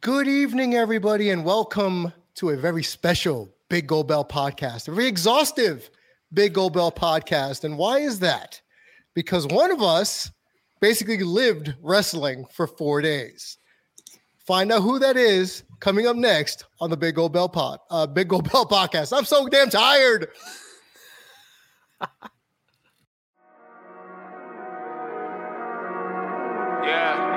Good evening, everybody, and welcome to a very special Big Gold Bell podcast, a very exhaustive Big Gold Bell podcast. And why is that? Because one of us basically lived wrestling for four days. Find out who that is coming up next on the Big Gold Bell pod, uh, Big Gold Bell podcast. I'm so damn tired. Yeah,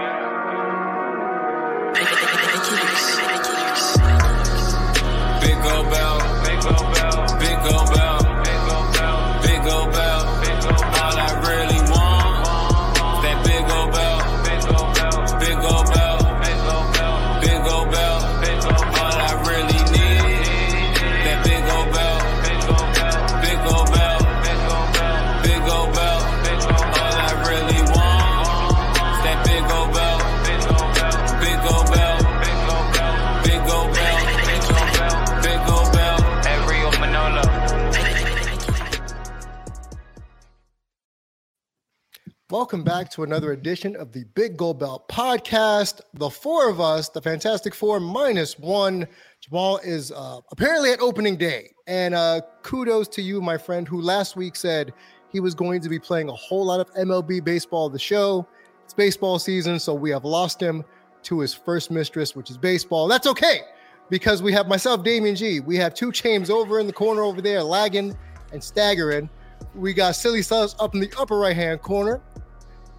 Welcome back to another edition of the Big Gold Belt podcast. The four of us, the Fantastic Four minus one. Jamal is uh, apparently at opening day. And uh, kudos to you, my friend, who last week said he was going to be playing a whole lot of MLB baseball the show. It's baseball season, so we have lost him to his first mistress, which is baseball. That's okay because we have myself, Damien G. We have two chains over in the corner over there, lagging and staggering. We got Silly Sus up in the upper right hand corner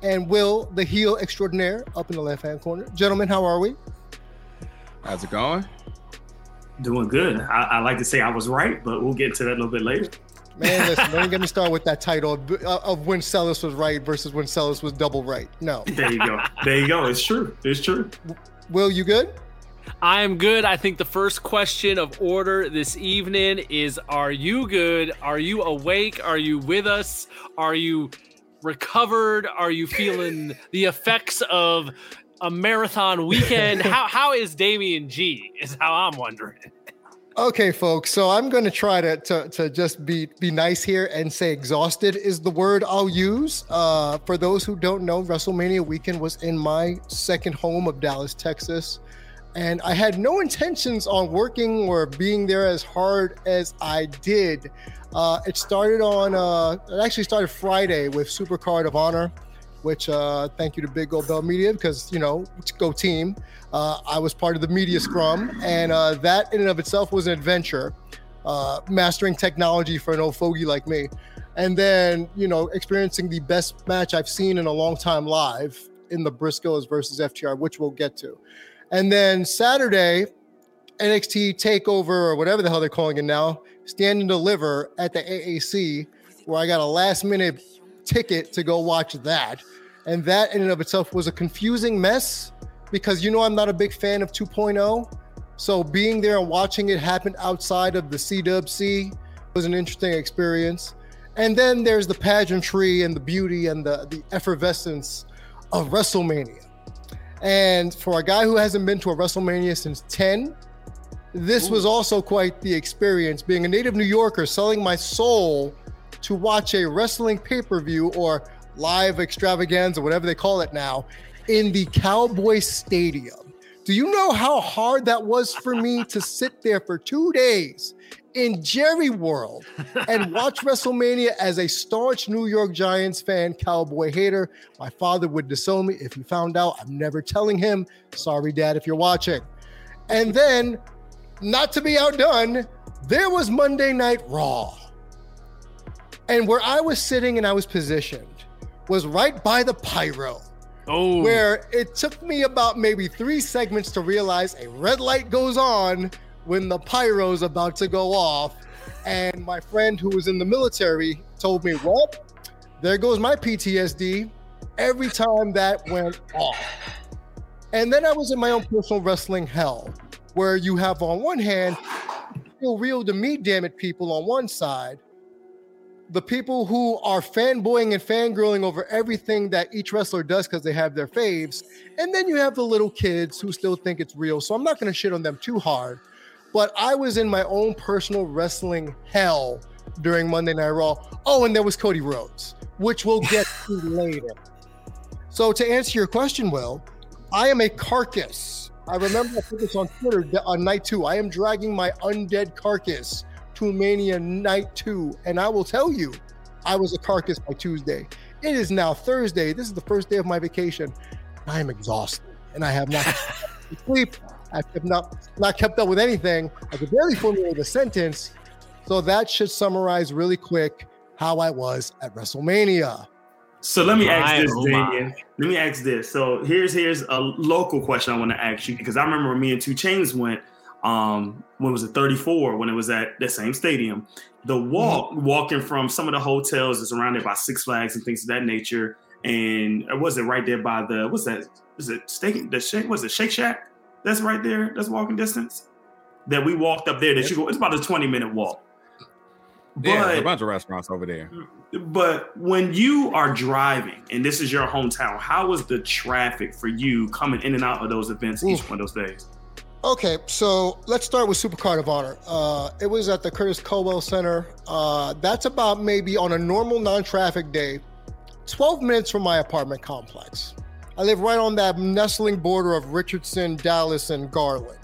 and Will, the heel extraordinaire, up in the left hand corner. Gentlemen, how are we? How's it going? Doing good. I, I like to say I was right, but we'll get to that a little bit later. Man, listen, don't get me started with that title of, of when Celis was right versus when Celis was double right. No. There you go. There you go. It's true. It's true. Will, you good? I am good. I think the first question of order this evening is Are you good? Are you awake? Are you with us? Are you recovered? Are you feeling the effects of a marathon weekend? how, how is Damien G? Is how I'm wondering. Okay, folks. So I'm going to try to, to to just be be nice here and say exhausted is the word I'll use. Uh, for those who don't know, WrestleMania weekend was in my second home of Dallas, Texas, and I had no intentions on working or being there as hard as I did. Uh, it started on uh, it actually started Friday with Supercard of Honor, which uh, thank you to Big Gold Bell Media because you know go team. Uh, I was part of the media scrum, and uh, that in and of itself was an adventure, uh, mastering technology for an old fogey like me, and then you know experiencing the best match I've seen in a long time live in the Briscoes versus FTR, which we'll get to, and then Saturday, NXT Takeover or whatever the hell they're calling it now, stand and deliver at the AAC, where I got a last minute ticket to go watch that. And that in and of itself was a confusing mess because you know I'm not a big fan of 2.0. So being there and watching it happen outside of the CWC was an interesting experience. And then there's the pageantry and the beauty and the, the effervescence of WrestleMania. And for a guy who hasn't been to a WrestleMania since 10, this was also quite the experience being a native New Yorker selling my soul to watch a wrestling pay-per-view or live extravaganza whatever they call it now in the Cowboy Stadium. Do you know how hard that was for me to sit there for 2 days in Jerry World and watch WrestleMania as a staunch New York Giants fan, Cowboy hater? My father would disown me if he found out. I'm never telling him. Sorry, Dad, if you're watching. And then, not to be outdone, there was Monday Night Raw. And where I was sitting and I was positioned was right by the pyro, Oh, where it took me about maybe three segments to realize a red light goes on when the pyro's about to go off. And my friend who was in the military told me, Well, there goes my PTSD every time that went off. And then I was in my own personal wrestling hell, where you have on one hand, feel real to me, damn it, people on one side, the people who are fanboying and fangirling over everything that each wrestler does because they have their faves. And then you have the little kids who still think it's real. So I'm not going to shit on them too hard. But I was in my own personal wrestling hell during Monday Night Raw. Oh, and there was Cody Rhodes, which we'll get to later. So to answer your question, Will, I am a carcass I remember I put this on Twitter on night two. I am dragging my undead carcass to Mania night two, and I will tell you, I was a carcass by Tuesday. It is now Thursday. This is the first day of my vacation. I am exhausted, and I have not sleep. I have not not kept up with anything. I could barely formulate a sentence. So that should summarize really quick how I was at WrestleMania. So let me ask My, this, oh. Damien. Let me ask this. So here's here's a local question I want to ask you because I remember me and Two Chains went. Um, when was it 34? When it was at the same stadium, the walk walking from some of the hotels is surrounded by Six Flags and things of that nature. And was it right there by the what's that? Is it steak? The shake was it Shake Shack? That's right there. That's walking distance. That we walked up there. That you go. It's about a 20 minute walk. Yeah, a bunch of restaurants over there. but when you are driving and this is your hometown, how was the traffic for you coming in and out of those events each one of those days? Okay, so let's start with Supercard of Honor. Uh, it was at the Curtis Culwell Center. Uh, that's about maybe on a normal non-traffic day, 12 minutes from my apartment complex. I live right on that nestling border of Richardson, Dallas, and Garland.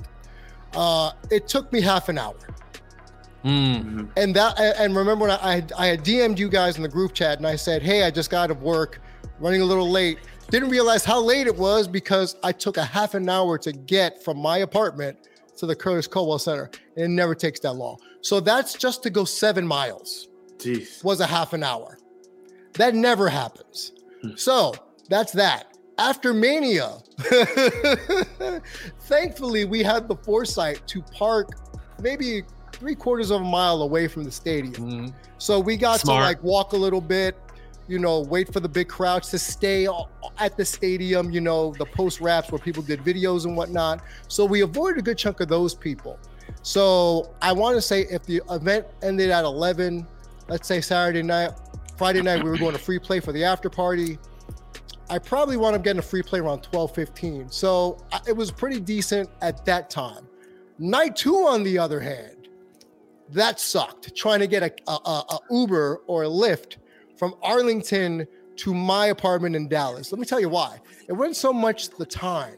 Uh, it took me half an hour. Mm. And that and remember when I, I I had DM'd you guys in the group chat and I said, hey, I just got out of work, running a little late. Didn't realize how late it was because I took a half an hour to get from my apartment to the Curtis Culwell Center. And it never takes that long. So that's just to go seven miles Jeez. was a half an hour. That never happens. So that's that. After Mania, thankfully, we had the foresight to park maybe three quarters of a mile away from the stadium. Mm. So we got Smart. to like walk a little bit, you know, wait for the big crowds to stay at the stadium, you know, the post wraps where people did videos and whatnot. So we avoided a good chunk of those people. So I want to say if the event ended at 11, let's say Saturday night, Friday night, we were going to free play for the after party. I probably wound up getting a free play around 12, 15. So I- it was pretty decent at that time. Night two, on the other hand, that sucked. Trying to get a, a, a, a Uber or a Lyft from Arlington to my apartment in Dallas. Let me tell you why. It wasn't so much the time,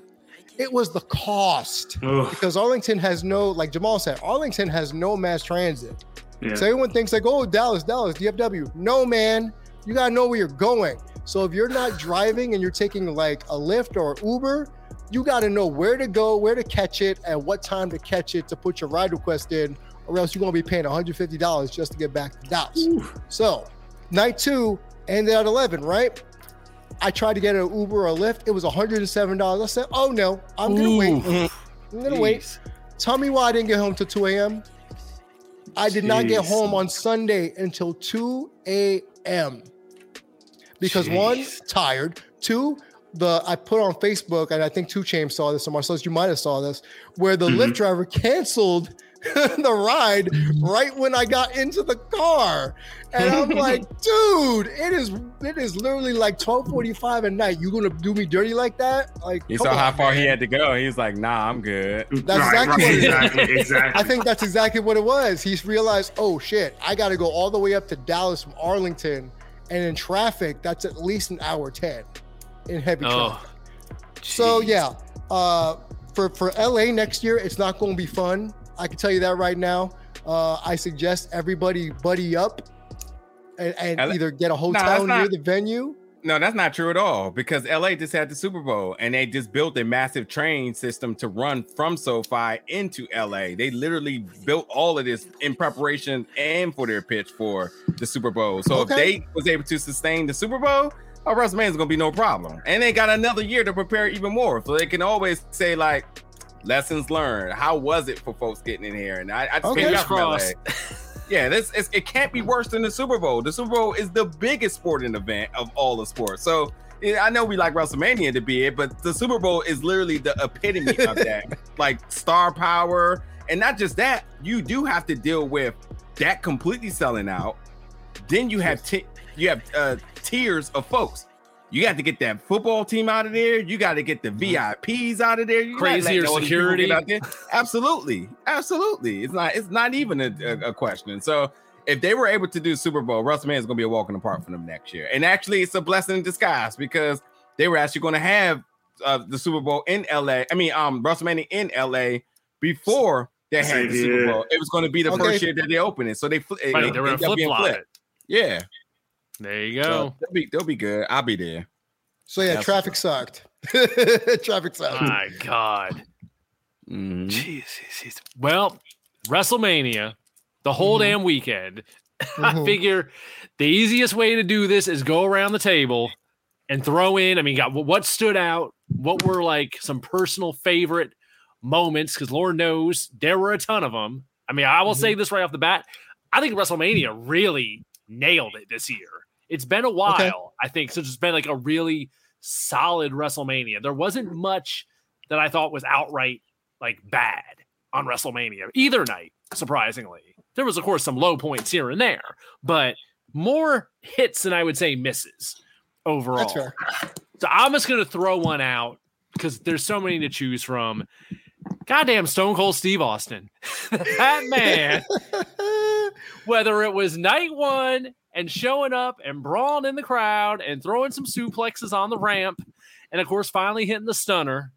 it was the cost. Ugh, Because Arlington has no, like Jamal said, Arlington has no mass transit. yeah. So everyone thinks like, oh, Dallas, Dallas, DFW. No, man, you gotta know where you're going. So if you're not driving and you're taking like a Lyft or Uber, you gotta know where to go, where to catch it, and what time to catch it to put your ride request in, or else you're gonna be paying $150 just to get back to Dallas. So night two ended at 11, right? I tried to get an Uber or a Lyft. It was $107. I said, oh no, I'm gonna wait. I'm gonna wait. Tell me why I didn't get home till 2 a.m. I did not get home on Sunday until 2 a.m. Because one, tired. Two, the I put on Facebook, and I think Two Chains saw this, or Marcellus, you might have saw this, where the Mhm. Lyft driver canceled the ride right when I got into the car. And I'm like, dude, it is it is literally like 12:45 at night. You gonna do me dirty like that? Like He saw on, how far man. he had to go. He was like, "Nah, I'm good." That's right, exactly right, what exactly, exactly. I think that's exactly what it was. He's realized, oh shit, I got to go all the way up to Dallas from Arlington, and in traffic, that's at least an hour ten in heavy Oh, traffic. So yeah, uh, for for LA next year, it's not going to be fun. I can tell you that right now. Uh, I suggest everybody buddy up and, and LA either get a that's hotel near not- the venue. No, that's not true at all because LA just had the Super Bowl and they just built a massive train system to run from SoFi into LA. They literally built all of this in preparation and for their pitch for the Super Bowl. So Okay. if they was able to sustain the Super Bowl, uh, oh, WrestleMania is gonna be no problem. And they got another year to prepare even more. So they can always say like lessons learned. How was it for folks getting in here? And I, I just Okay. came Fingers out from LA. Yeah, this it's, it can't be worse than the Super Bowl. The Super Bowl is the biggest sporting event of all the sports. So yeah, I know we like WrestleMania to be it, but the Super Bowl is literally the epitome of that. Like star power, and not just that, you do have to deal with that completely selling out. Then you have t- you have uh, tiers of folks. You got to get that football team out of there. You got to get the VIPs out of there. You gotta let Crazier all these people get security. out there. Absolutely, absolutely. It's not. It's not even a, a, a question. So if they were able to do Super Bowl, WrestleMania is going to be a walk in the park for them next year. And actually, it's a blessing in disguise because they were actually going to have uh, the Super Bowl in LA. I mean, um, WrestleMania in LA before they had the Super. Bowl. It was going to be the Okay. first year that they opened it, so they fl- Right, it they were flip being flop it. flipped. Yeah, There you so go. they'll be they'll be good. I'll be there. So yeah, That's- traffic sucked. traffic sucked. My God. Mhm. Jeez, jeez, jeez. Well, WrestleMania, the whole Mhm. damn weekend. I Mhm. figure the easiest way to do this is go around the table and throw in. I mean, got what stood out, what were like some personal favorite moments, because Lord knows there were a ton of them. I mean, I will say this right off the bat. I think WrestleMania really nailed it this year. It's been a while, I think, since it's been like a really solid WrestleMania. There wasn't much that I thought was outright like bad on WrestleMania either night, surprisingly. There was, of course, some low points here and there, but more hits than I would say misses overall. So I'm just gonna throw one out because there's so many to choose from. Goddamn Stone Cold Steve Austin. that man, whether it was night one and showing up and brawling in the crowd and throwing some suplexes on the ramp, and of course finally hitting the stunner,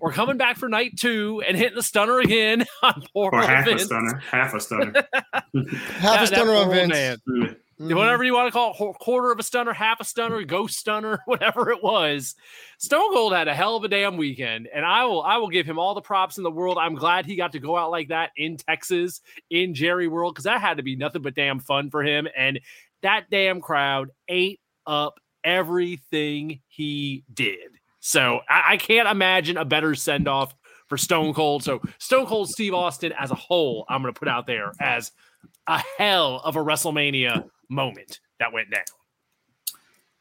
or coming back for night two and hitting the stunner again on poor Or old half a stunner. Half a stunner. Half a That- that stunner on poor Vince. man. Mm. Mm. Mhm. whatever you want to call it, quarter of a stunner, half a stunner, ghost stunner, whatever it was. Stone Cold had a hell of a damn weekend, and I will I will give him all the props in the world. I'm glad he got to go out like that in Texas, in Jerry World, because that had to be nothing but damn fun for him. And that damn crowd ate up everything he did. So I, I can't imagine a better send off for Stone Cold. So Stone Cold Steve Austin as a whole, I'm going to put out there as a hell of a WrestleMania moment that went down.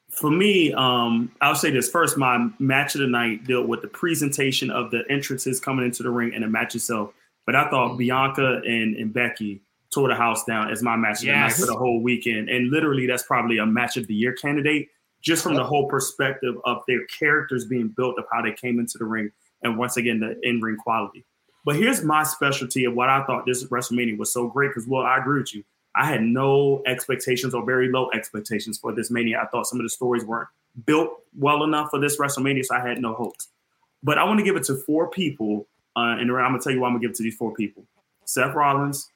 For me, um, I'll say this first. My match of the night dealt with the presentation of the entrances coming into the ring and the match itself. But I thought Bianca and, and Becky tore the house down as my match of the night for the whole weekend. And literally, that's probably a match of the year candidate, just from the whole perspective of their characters being built of how they came into the ring, and once again the in ring quality. But here's my specialty of what I thought this WrestleMania was so great because, well, I agree with you. I had no expectations or very low expectations for this Mania. I thought some of the stories weren't built well enough for this WrestleMania, so I had no hopes. But I want to give it to four people, uh, and I'm going to tell you why I'm going to give it to these four people Seth Rollins,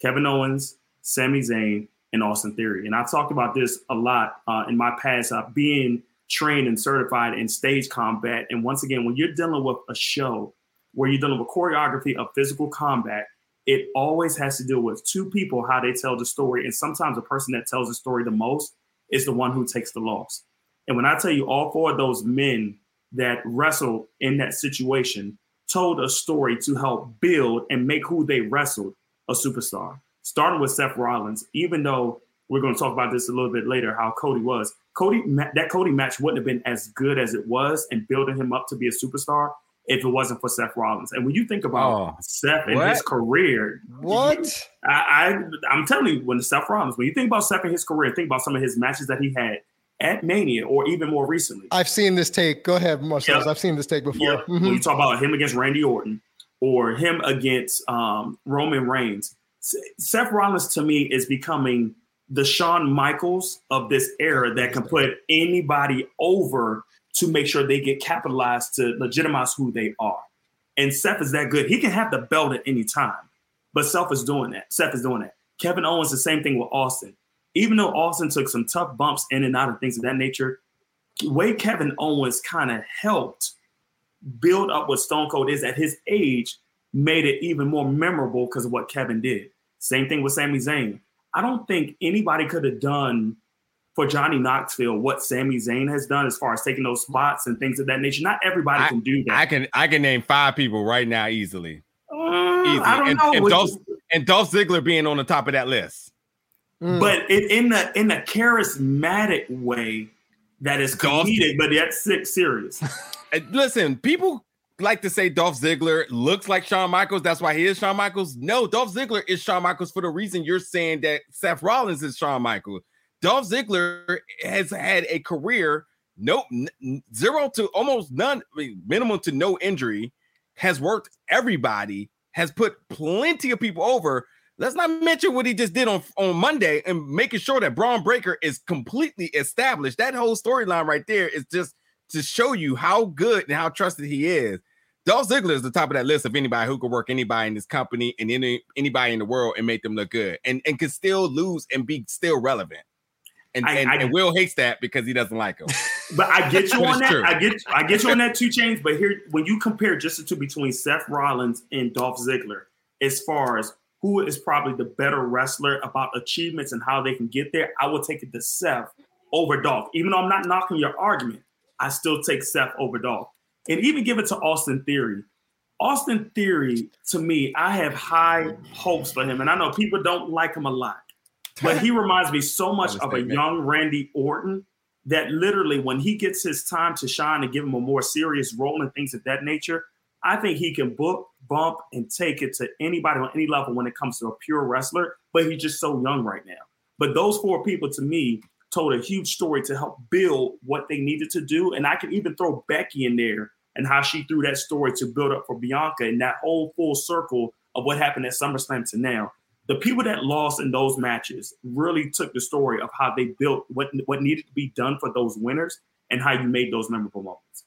Kevin Owens, Sami Zayn, and Austin Theory. And I've talked about this a lot uh, in my past, uh, being trained and certified in stage combat. And once again, when you're dealing with a show where you're dealing with choreography of physical combat, it always has to deal with two people, how they tell the story. And sometimes the person that tells the story the most is the one who takes the loss. And when I tell you all four of those men that wrestled in that situation told a story to help build and make who they wrestled a superstar. Starting with Seth Rollins, even though we're going to talk about this a little bit later, how Cody was. Cody, that Cody match wouldn't have been as good as it was and building him up to be a superstar if it wasn't for Seth Rollins. And when you think about Oh, Seth and what? his career, What? I, I I'm telling you, when Seth Rollins, when you think about Seth and his career, think about some of his matches that he had at Mania or even more recently. I've seen this take. Go ahead, Marcel. Yeah. I've seen this take before. Yeah, when Mhm. you talk about him against Randy Orton or him against um, Roman Reigns, Seth Rollins to me is becoming the Shawn Michaels of this era that can put anybody over to make sure they get capitalized to legitimize who they are. And Seth is that good. He can have the belt at any time, but Seth is doing that. Seth is doing that. Kevin Owens, the same thing with Austin. Even though Austin took some tough bumps in and out of things of that nature, way Kevin Owens kind of helped build up what Stone Cold is at his age made it even more memorable because of what Kevin did. Same thing with Sami Zayn. I don't think anybody could have done for Johnny Knoxville what Sami Zayn has done as far as taking those spots and things of that nature. Not everybody can do that. I can I can name five people right now easily. Uh, Easy. I don't and, know. And Dolph, you- and Dolph Ziggler being on the top of that list. Mm. but it, in the in a charismatic way that is Dolph- comedic, but that's sick serious. Listen, people like to say Dolph Ziggler looks like Shawn Michaels. That's why he is Shawn Michaels. No, Dolph Ziggler is Shawn Michaels for the reason you're saying that Seth Rollins is Shawn Michaels. Dolph Ziggler has had a career, no n- zero to almost none, I mean, minimum to no injury, has worked everybody, has put plenty of people over. Let's not mention what he just did on, on Monday and making sure that Bron Breakker is completely established. That whole storyline right there is just to show you how good and how trusted he is. Dolph Ziggler is the top of that list of anybody who could work anybody in this company and any anybody in the world and make them look good and, and can still lose and be still relevant. And, I- and, I- and Will hates that because he doesn't like him. But I get you on that. true. I get I get you on that two chains. But here, when you compare just the two between Seth Rollins and Dolph Ziggler, as far as who is probably the better wrestler about achievements and how they can get there, I will take it to Seth over Dolph. Even though I'm not knocking your argument, I still take Seth over Dolph. And even give it to Austin Theory. Austin Theory, to me, I have high hopes for him. And I know people don't like him a lot, but he reminds me so much of a young Randy Orton that literally when he gets his time to shine and give him a more serious role and things of that nature, I think he can book, bump, and take it to anybody on any level when it comes to a pure wrestler. But he's just so young right now. But those four people to me told a huge story to help build what they needed to do. And I can even throw Becky in there and how she threw that story to build up for Bianca and that whole full circle of what happened at SummerSlam to now. The people that lost in those matches really took the story of how they built what what needed to be done for those winners and how you made those memorable moments.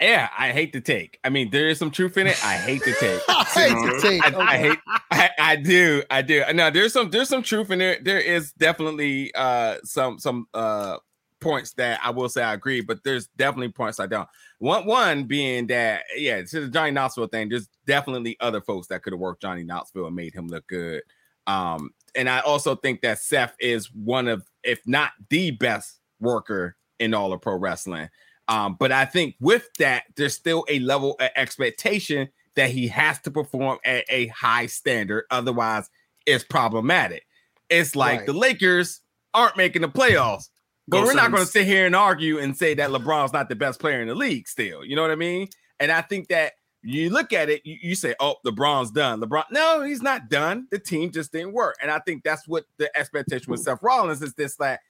Yeah, I hate the take. I mean, there is some truth in it. I hate the take. I hate to take. I, I hate I, I do I do Now, there's some there's some truth in there there is definitely uh some some uh points that I will say I agree but there's definitely points I don't one one being that yeah to the Johnny Knoxville thing there's definitely other folks that could have worked Johnny Knoxville and made him look good um and I also think that Seth is one of if not the best worker in all of pro wrestling um but I think with that there's still a level of expectation that he has to perform at a high standard. Otherwise, it's problematic. It's like Right. the Lakers aren't making the playoffs, but Go we're not going to sit here and argue and say that LeBron's not the best player in the league still. You know what I mean? And I think that you look at it, you, you say, oh, LeBron's done. LeBron, no, he's not done. The team just didn't work. And I think that's what the expectation with Seth Rollins is this that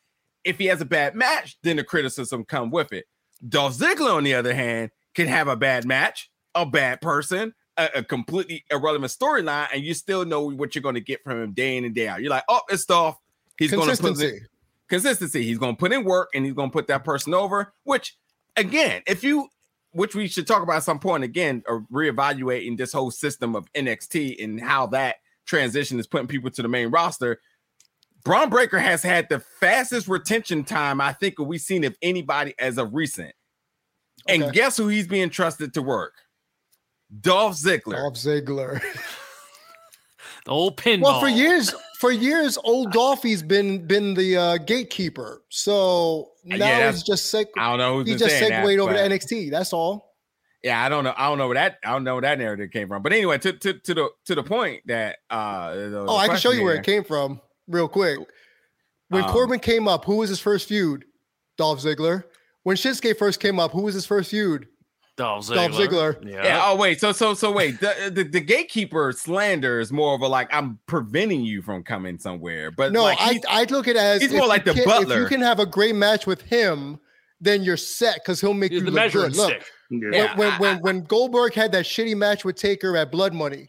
if he has a bad match, then the criticism come with it. Dolph Ziggler, on the other hand, can have a bad match, a bad person, a, a completely irrelevant storyline, and you still know what you're going to get from him day in and day out. You're like, oh, it's Dolph. He's going to put Consistency. He's going to put in work, and he's going to put that mm-hmm. person over. Which, again, if you, which we should talk about at some point again, or reevaluating this whole system of NXT and how that transition is putting people to the main roster. Bron Breakker has had the fastest retention time I think we've seen of anybody as of recent. And guess who he's being trusted to work? Dolph Ziggler. Dolph Ziggler. The old pinball. Well, for years, for years, old Dolphy's been been the uh, gatekeeper. So now that's- he's just seg- I don't know he just segued that, over to NXT. That's all. Yeah, I don't know. I don't know where that I don't know where that narrative came from. But anyway, to to, to the to the point that uh the- Oh, the I can show you where here- it came from real quick. When Um, Corbin came up, who was his first feud? Dolph Ziggler. When Shinsuke first came up, who was his first feud? Dolph Ziggler. Dolph Ziggler. Yeah. Yeah. Oh wait. So so so wait. The, the the gatekeeper slander is more of a like I'm preventing you from coming somewhere. But No, like, I I look at it as he's if more you like the can- If you can have a great match with him, then you're set because he'll make He's you the look measuring good. Look, stick. Yeah. Yeah. when when, when when Goldberg had that shitty match with Taker at Blood Money,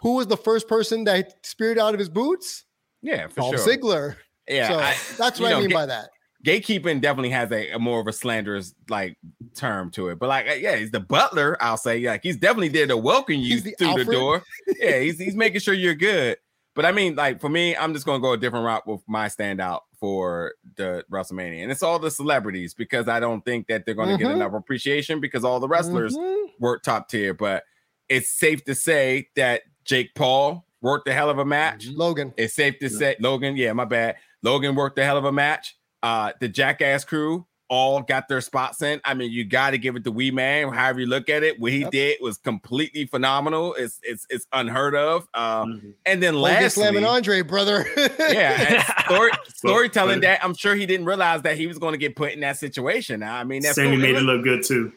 who was the first person that speared out of his boots? yeah, for Dolph sure. Ziggler. Yeah, so I- that's you what know, I mean ga- by that. Gatekeeping definitely has a, a more of a slanderous like term to it. But like, yeah, he's the butler. I'll say, like, he's definitely there to welcome you the through the door. Yeah, he's he's making sure you're good. But I mean, like for me, I'm just gonna go a different route with my standout for the WrestleMania, and it's all the celebrities because I don't think that they're gonna get Mhm. enough appreciation because all the wrestlers Mhm. work top tier. But it's safe to say that Jake Paul worked a hell of a match. Logan. It's safe to say Logan, yeah, my bad. Logan worked a hell of a match. Uh, the Jackass crew all got their spots in. I mean, you got to give it to Wee Man. However you look at it, what he Yep. did was completely phenomenal. It's it's it's unheard of. Um, Mhm. and then Logan lastly, slamming Andre, brother. yeah, story, storytelling that I'm sure he didn't realize that he was going to get put in that situation. I mean, that's Sammy cool. made It it look good too.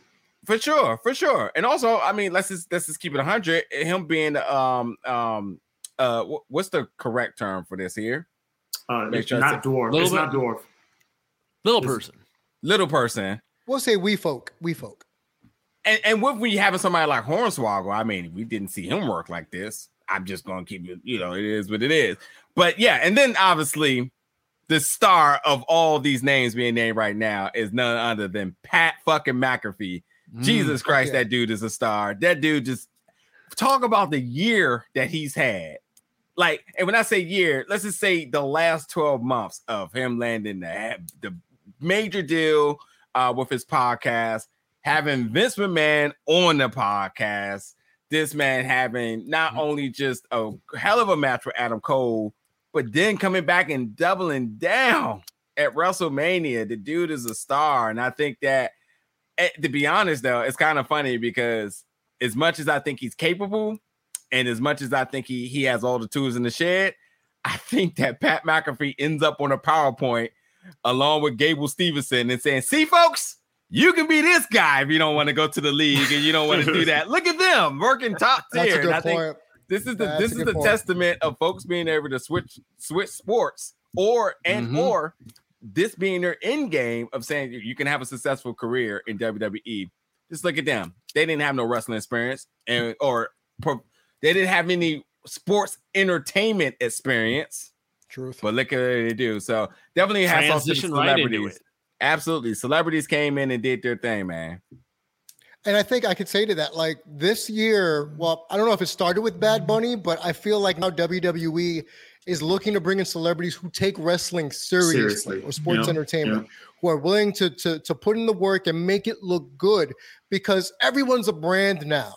for sure, for sure. And also, I mean, let's just let's just keep it hundred. Him being um um uh what's the correct term for this here? Uh, Make sure not dwarf. little It's not dwarf. Little This- person. Little person. we'll say we folk. We folk. And and what we having somebody like Hornswoggle? I mean, we didn't see him work like this. I'm just gonna keep it, you know, it is what it is. But yeah, and then obviously the star of all these names being named right now is none other than Pat fucking McAfee. Mm, Jesus Christ, yeah. that dude is a star. That dude just talk about the year that he's had. Like, and when I say year, let's just say the last 12 months of him landing the, the major deal uh, with his podcast, having Vince McMahon on the podcast, this man having not only just a hell of a match with Adam Cole, but then coming back and doubling down at WrestleMania. The dude is a star. And I think that, eh, to be honest, though, it's kind of funny because as much as I think he's capable, and as much as I think he, he has all the tools in the shed, I think that Pat McAfee ends up on a PowerPoint along with Gable Stevenson and saying, See, folks, you can be this guy if you don't want to go to the league and you don't want to do that. Look at them working top That's a tier. And I think point. this is the That's this is the point. testament of folks being able to switch switch sports or and Mm-hmm. Mhm. or this being their end game of saying you- you can have a successful career in WWE. Just look at them. They didn't have no wrestling experience and or pro, they didn't have any sports entertainment experience, Truth. but look at what they do. So definitely has off to the Transition right celebrities. Absolutely. Celebrities came in and did their thing, man. And I think I could say to that, like this year, well, I don't know if it started with Bad Bunny, but I feel like now WWE is looking to bring in celebrities who take wrestling seriously, Seriously. or sports Yeah, entertainment, who are willing to, to to put in the work and make it look good because everyone's a brand now.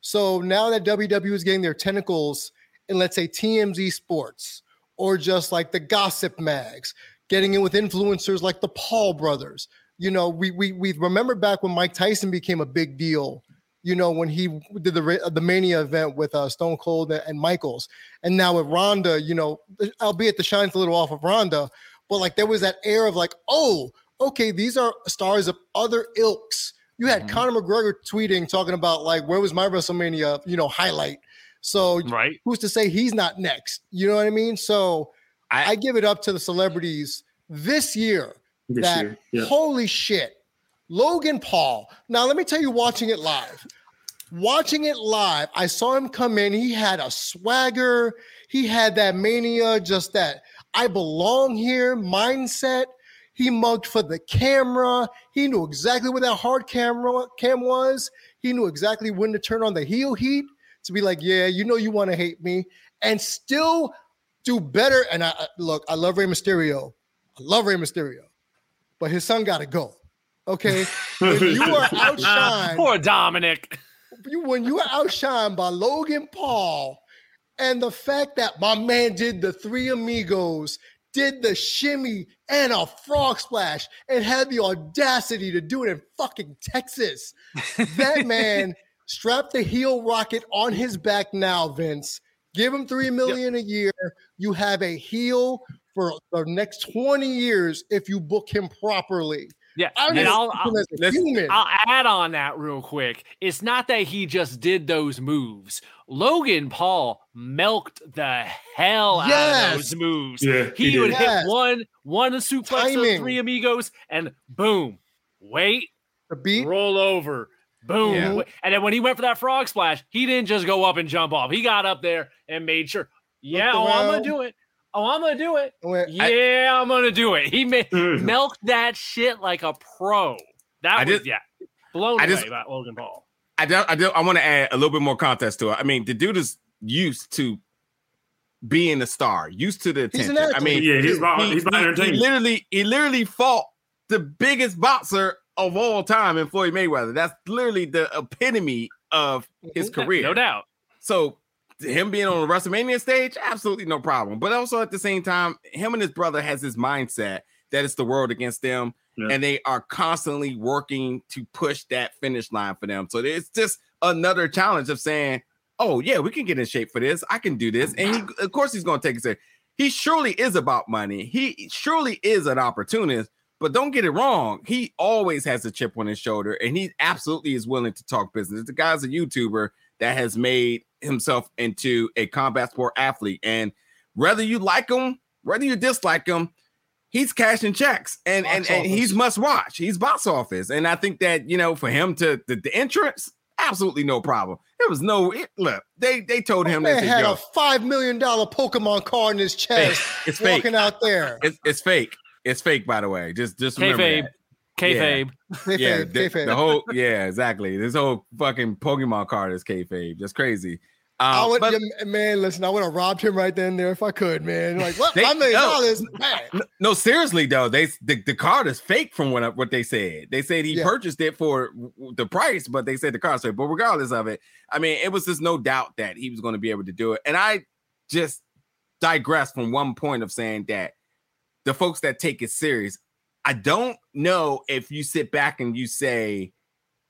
So now that WWE is getting their tentacles in, let's say, TMZ Sports or just like the gossip mags, getting in with influencers like the Paul brothers. You know, we we we remember back when Mike Tyson became a big deal. You know, when he did the the Mania event with uh, Stone Cold and Michaels, and now with Ronda, you know, albeit the shine's a little off of Ronda, but like there was that air of like, oh, okay, these are stars of other ilks. You had Mhm. Conor McGregor tweeting talking about like, where was my WrestleMania, you know, highlight. So Right. who's to say he's not next? You know what I mean? So I- I, give it up to the celebrities this year. this that year. Yeah. holy shit, Logan Paul. Now let me tell you, watching it live, watching it live, I saw him come in. He had a swagger. He had that mania, just that I belong here mindset. He mugged for the camera. He knew exactly where that hard camera cam was. He knew exactly when to turn on the heel heat to be like, yeah, you know, you want to hate me, and still do better. And I I- look, I love Rey Mysterio. I love Rey Mysterio, but his son got to go. Okay, when you are outshined, Poor Dominic. you when you are outshined by Logan Paul, and the fact that my man did the three amigos, did the shimmy and a frog splash, and had the audacity to do it in fucking Texas. That man strapped the heel rocket on his back now, Vince. Give him three million a year. You have a heel for the next 20 years if you book him properly. Yeah. I And I'll, I'll, him as a let's- human. I'll add on that real quick. It's not that he just did those moves. Logan Paul milked the hell out of those moves. Yeah, he, he would did. Yes. hit one, one suplex Timing. of three amigos, and boom, wait, the beat. roll over, boom. Yeah. And then when he went for that frog splash, he didn't just go up and jump off. He got up there and made sure, yeah, oh, I'm gonna do it. Oh, I'm gonna do it. Went, Yeah, I'm gonna do it. He made Mhm. milked that shit like a pro. That I was just- yeah, blown I away just- about Logan Paul. I don't, I don't, I want to add a little bit more context to it. I mean, the dude is used to being a star, used to the He's an attention. I mean, yeah, he's about he, he's about he- he literally, he literally fought the biggest boxer of all time in Floyd Mayweather. That's literally the epitome of his Mhm. career. No doubt. So him being on the WrestleMania stage, absolutely no problem. But also at the same time, him and his brother has this mindset that it's the world against them, Yeah. and they are constantly working to push that finish line for them. So it's just another challenge of saying, "Oh yeah, we can get in shape for this. I can do this." And he, of course, he's going to take it serious. He surely is about money. He surely is an opportunist. But don't get it wrong. He always has a chip on his shoulder, and he absolutely is willing to talk business. The guy's a YouTuber that has made himself into a combat sport athlete. And whether you like him, whether you dislike him, he's cashing checks and, and, and he's must watch. He's box office. And I think that, you know, for him to the, the entrance, Absolutely no problem. There was no look. They they told him that had a five million dollar Pokemon card in his chest, it's fake. walking out there. It's, it's fake. It's fake, by the way. Just just remember Kayfabe. that. Kayfabe. yeah, Kayfabe, the, kayfabe. the whole yeah, exactly. This whole fucking Pokemon card is kayfabe. That's crazy. I Um, would, but yeah, man. Listen, I would have robbed him right then and there if I could, man. Like, what? They- Five million no. dollars, man. no, no, seriously though, they the, the card is fake from what what they said. They said he Yeah. purchased it for w- w- the price, but they said the card's fake. But regardless of it, I mean, it was just no doubt that he was going to be able to do it. And I just digress from one point of saying that the folks that take it serious, I don't know if you sit back and you say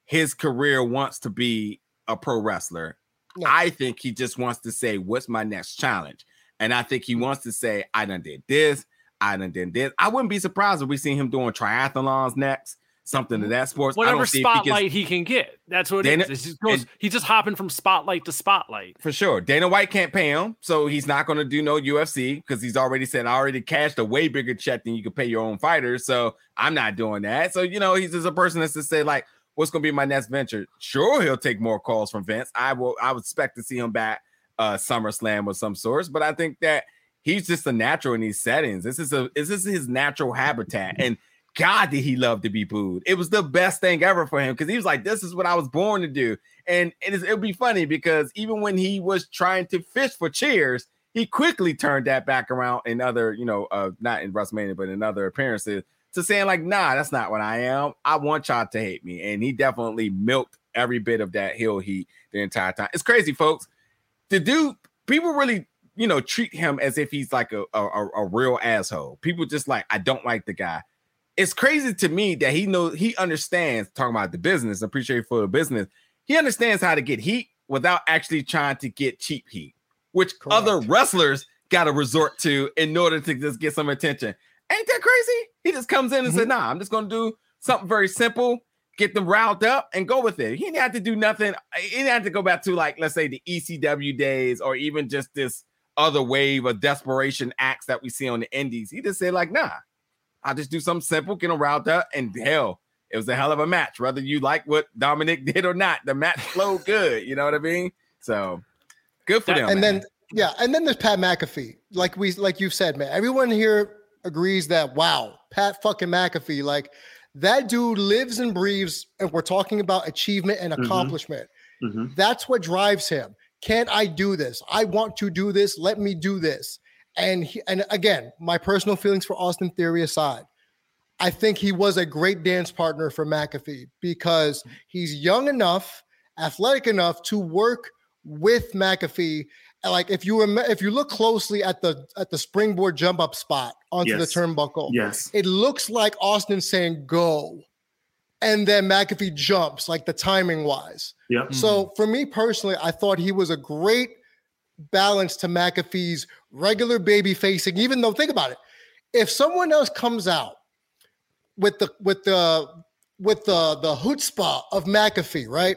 his career wants to be a pro wrestler. No. I think he just wants to say, What's my next challenge? And I think he wants to say, I done did this, I done did this. I wouldn't be surprised if we see him doing triathlons next, something of that sports. I Whatever don't see if he gets- spotlight he can get. That's what Dana- It's just goes, and- he's just hopping from spotlight to spotlight. For sure. Dana White can't pay him, so he's not going to do no UFC because he's already said, I already cashed a way bigger check than you could pay your own fighters. So I'm not doing that. So, you know, he's just a person that's to say, like, what's going to be my next venture? Sure, he'll take more calls from Vince. I will, I would expect to see him back uh SummerSlam of some sorts, but I think that he's just a natural in these settings. This is a, this is his natural habitat. And God, did he love to be booed? It was the best thing ever for him because he was like, "This is what I was born to do." And it'll be funny because even when he was trying to fish for cheers, he quickly turned that back around in other, you know, uh, not in WrestleMania, but in other appearances to saying like, "Nah, that's not what I am. I want y'all to hate me." And he definitely milked every bit of that heel heat the entire time. It's crazy, folks. The dude, people really, you know, treat him as if he's like a, a- a real asshole. People just like, I don't like the guy it's crazy to me that he knows he understands talking about the business, appreciate for the business. He understands how to get heat without actually trying to get cheap heat, which Correct. other wrestlers got to resort to in order to just get some attention. Ain't that crazy? He just comes in and said, mm-hmm. "Nah, I'm just gonna do something very simple, get them riled up, and go with it." He didn't have to do nothing. He didn't have to go back to like, let's say, the ECW days or even just this other wave of desperation acts that we see on the indies. He just said, like, nah, I'll just do something simple, get them riled up, and hell, it was a hell of a match. Whether you like what Dominic did or not, the match flowed good. You know what I mean? So good for That- them. and man. then yeah, and then there's Pat McAfee. Like we like you've said, man. Everyone here agrees that wow, Pat fucking McAfee, like that dude lives and breathes, and we're talking about achievement and Mhm. accomplishment. Mhm. That's what drives him. Can't I do this? I want to do this. Let me do this. And he, and again, my personal feelings for Austin Theory aside, I think he was a great dance partner for McAfee because he's young enough, athletic enough to work with McAfee. Like if you rem- if you look closely at the at the springboard jump up spot onto Yes. the turnbuckle, Yes. it looks like Austin saying go, and then McAfee jumps like the timing wise. Yep. So hmm. for me personally, I thought he was a great balance to McAfee's regular baby facing. Even though, think about it, if someone else comes out with the with the with the the chutzpah of McAfee, right,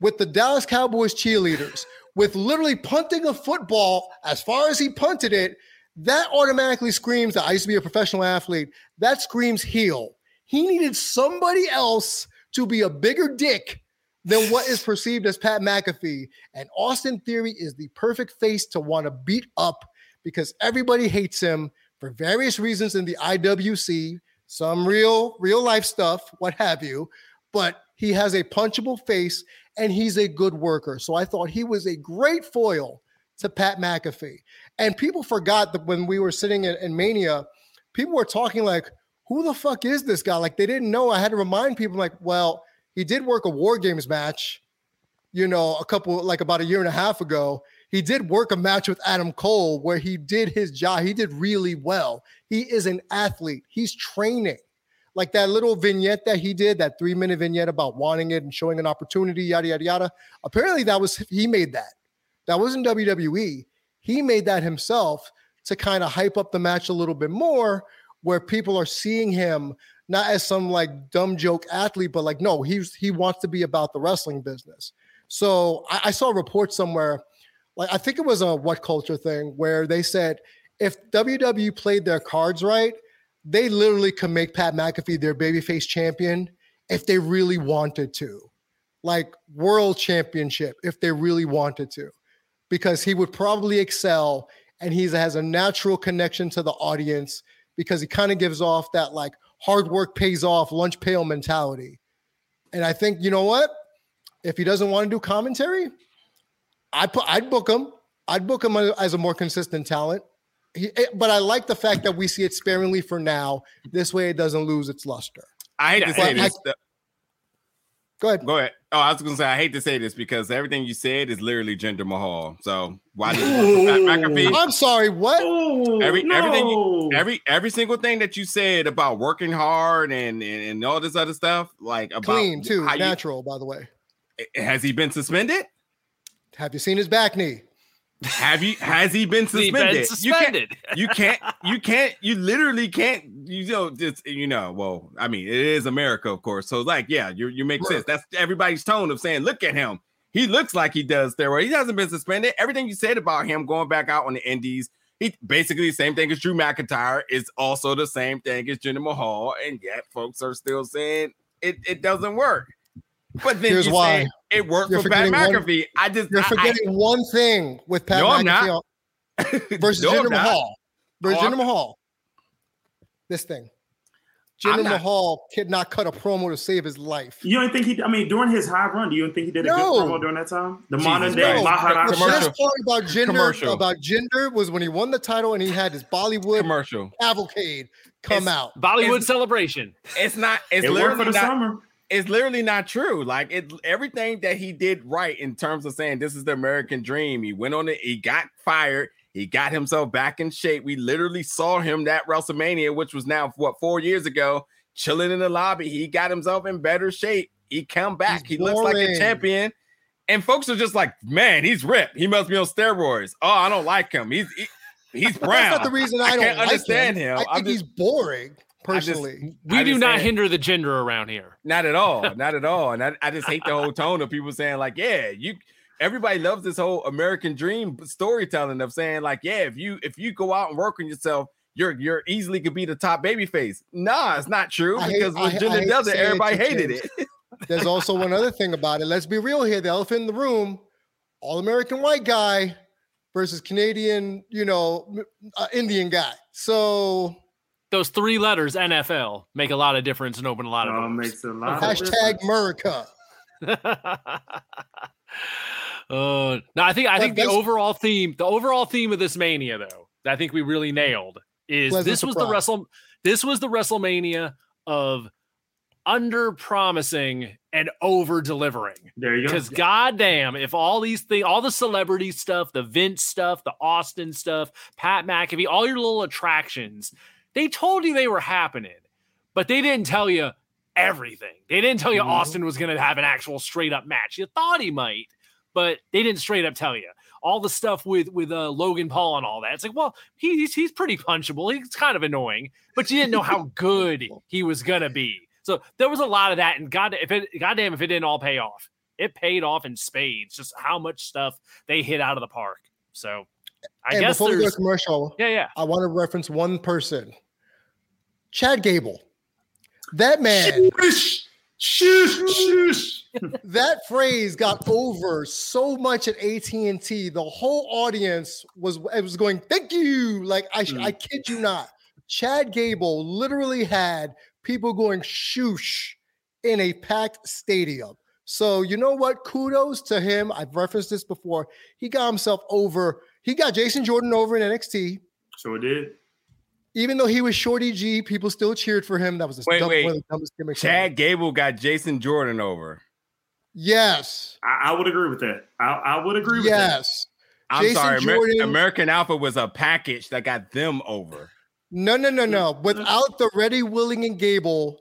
with the Dallas Cowboys cheerleaders, with literally punting a football as far as he punted it, that automatically screams that I used to be a professional athlete. That screams heel. He needed somebody else to be a bigger dick than what is perceived as Pat McAfee. And Austin Theory is the perfect face to want to beat up because everybody hates him for various reasons in the IWC, some real, real life stuff, what have you. But he has a punchable face and he's a good worker. So I thought he was a great foil to Pat McAfee. And people forgot that when we were sitting in, in Mania, people were talking like, who the fuck is this guy? Like they didn't know. I had to remind people, like, well, he did work a War Games match, you know, a couple, like about a year and a half ago. He did work a match with Adam Cole where he did his job. He did really well. He is an athlete, he's training. Like that little vignette that he did, that three minute vignette about wanting it and showing an opportunity, yada, yada, yada. Apparently, that was, he made that. That wasn't WWE. He made that himself to kind of hype up the match a little bit more, where people are seeing him not as some like dumb joke athlete, but like no, he's he wants to be about the wrestling business. So I, I saw a report somewhere, like I think it was a what culture thing, where they said if WWE played their cards right, they literally could make Pat McAfee their babyface champion if they really wanted to. like world championship if they really wanted to, because he would probably excel and he has a natural connection to the audience because he kind of gives off that like hard work pays off lunch pail mentality. And I think you know what? If he doesn't want to do commentary, I put I'd book him. I'd book him as a more consistent talent. He, eh, but I like the fact that we see it sparingly for now. This way, it doesn't lose its luster. I hate to say I- this. Go ahead. Go ahead. Oh, I was gonna say I hate to say this because everything you said is literally Jinder Mahal. So why did you Pat McAfee? I'm sorry. What? Oh, Every- no. everything you- Every every single thing that you said about working hard and and, and all this other stuff, like about Clean too, how you- natural. By the way, has he been suspended? have you seen his back knee? Have you has he been He's suspended? been You can't suspended. you can't you can't you literally can't you know just you know well i mean it is america of course. So like yeah you you make sense. That's everybody's tone of saying look at him. He looks like he does steroid he hasn't been suspended. Everything you said about him going back out on the indies he basically the same thing as drew mcintyre is also the same thing as jinder mahal and yet folks are still saying it, it doesn't work but then Here's you why. say it worked You're for Pat forgetting one- McAfee. I just You're I- I- forgetting one thing with Pat No, I'm McAfee not. on- versus No, Jinder. Mahal. Versus Oh, Jinder Mahal. This thing. I'm Jinder not- Mahal could not cut a promo to save his life. You don't think he? I mean, during his high run, do you don't think he did a No. good promo during that time? The Jesus modern day Christ. Maharaja. The Commercial. best part about Jinder Commercial. about Jinder was when he won the title and he had his Bollywood commercial cavalcade come It's- out. Bollywood It's- celebration. it's not it's It worked for literally the not summer. It's literally not true. Like it, everything that he did right in terms of saying this is the American dream. He went on it. He got fired. He got himself back in shape. We literally saw him that WrestleMania, which was now what four years ago, chilling in the lobby. He got himself in better shape. He come back. He's he looks like a champion. And folks are just like, man, he's ripped. He must be on steroids. Oh, I don't like him. He's he- he's brown. That's not the reason I, I don't can't like understand him. him. I think he's boring I just- personally. We I do not hinder the gender around here. Not at all. Not at all. And I, I just hate the whole tone of people saying, like, yeah, you everybody loves this whole American dream storytelling of saying, like, yeah, if you if you go out and work on yourself, you're you're easily could be the top baby face. Nah, it's not true I because when hate- Jinder hate does it, say it everybody hated James. it. There's also one other thing about it. Let's be real here. The elephant in the room, all American white guy versus Canadian, you know, uh, Indian guy. So Those three letters NFL make a lot of difference and open a lot of doors. makes a lot. hashtag difference. America. uh, no, I think I think the overall theme, the overall theme of this mania, though, that I think we really nailed is Pleasant this was the wrestle, this was the WrestleMania of under promising and over delivering. There you go. Because goddamn, if all these things, all the celebrity stuff, the Vince stuff, the Austin stuff, Pat McAfee, all your little attractions, they told you they were happening, but they didn't tell you everything. They didn't tell you Mhm. Austin was going to have an actual straight up match. You thought he might, but they didn't straight up tell you. All the stuff with with uh, Logan Paul and all that. It's like, well, he's he's pretty punchable. He's kind of annoying, but you didn't know how good he was gonna be. So there was a lot of that, and god if it goddamn if it didn't all pay off, it paid off in spades. Just how much stuff they hit out of the park. So I and guess before we go to commercial, yeah yeah. I want to reference one person, Chad Gable. That man, Shush, shush, shush. that phrase got over so much at AT and T. The whole audience was it was going, "Thank you!" Like I, Mm. I kid you not. Chad Gable literally had people going shoosh in a packed stadium. So you know what? Kudos to him. I've referenced this before. He got himself over. He got Jason Jordan over in NXT. Sure did. Even though he was Shorty G, people still cheered for him. That was the Wait, dumb, wait. one of the dumbest gimmicks. ever. Chad Gable got Jason Jordan over. Yes. I, I would agree with that. I, I would agree with that. Yes. I'm Jason sorry, Amer- Jordan- American Alpha was a package that got them over. No, no, no, no. Without the Ready, Willing, and Gable,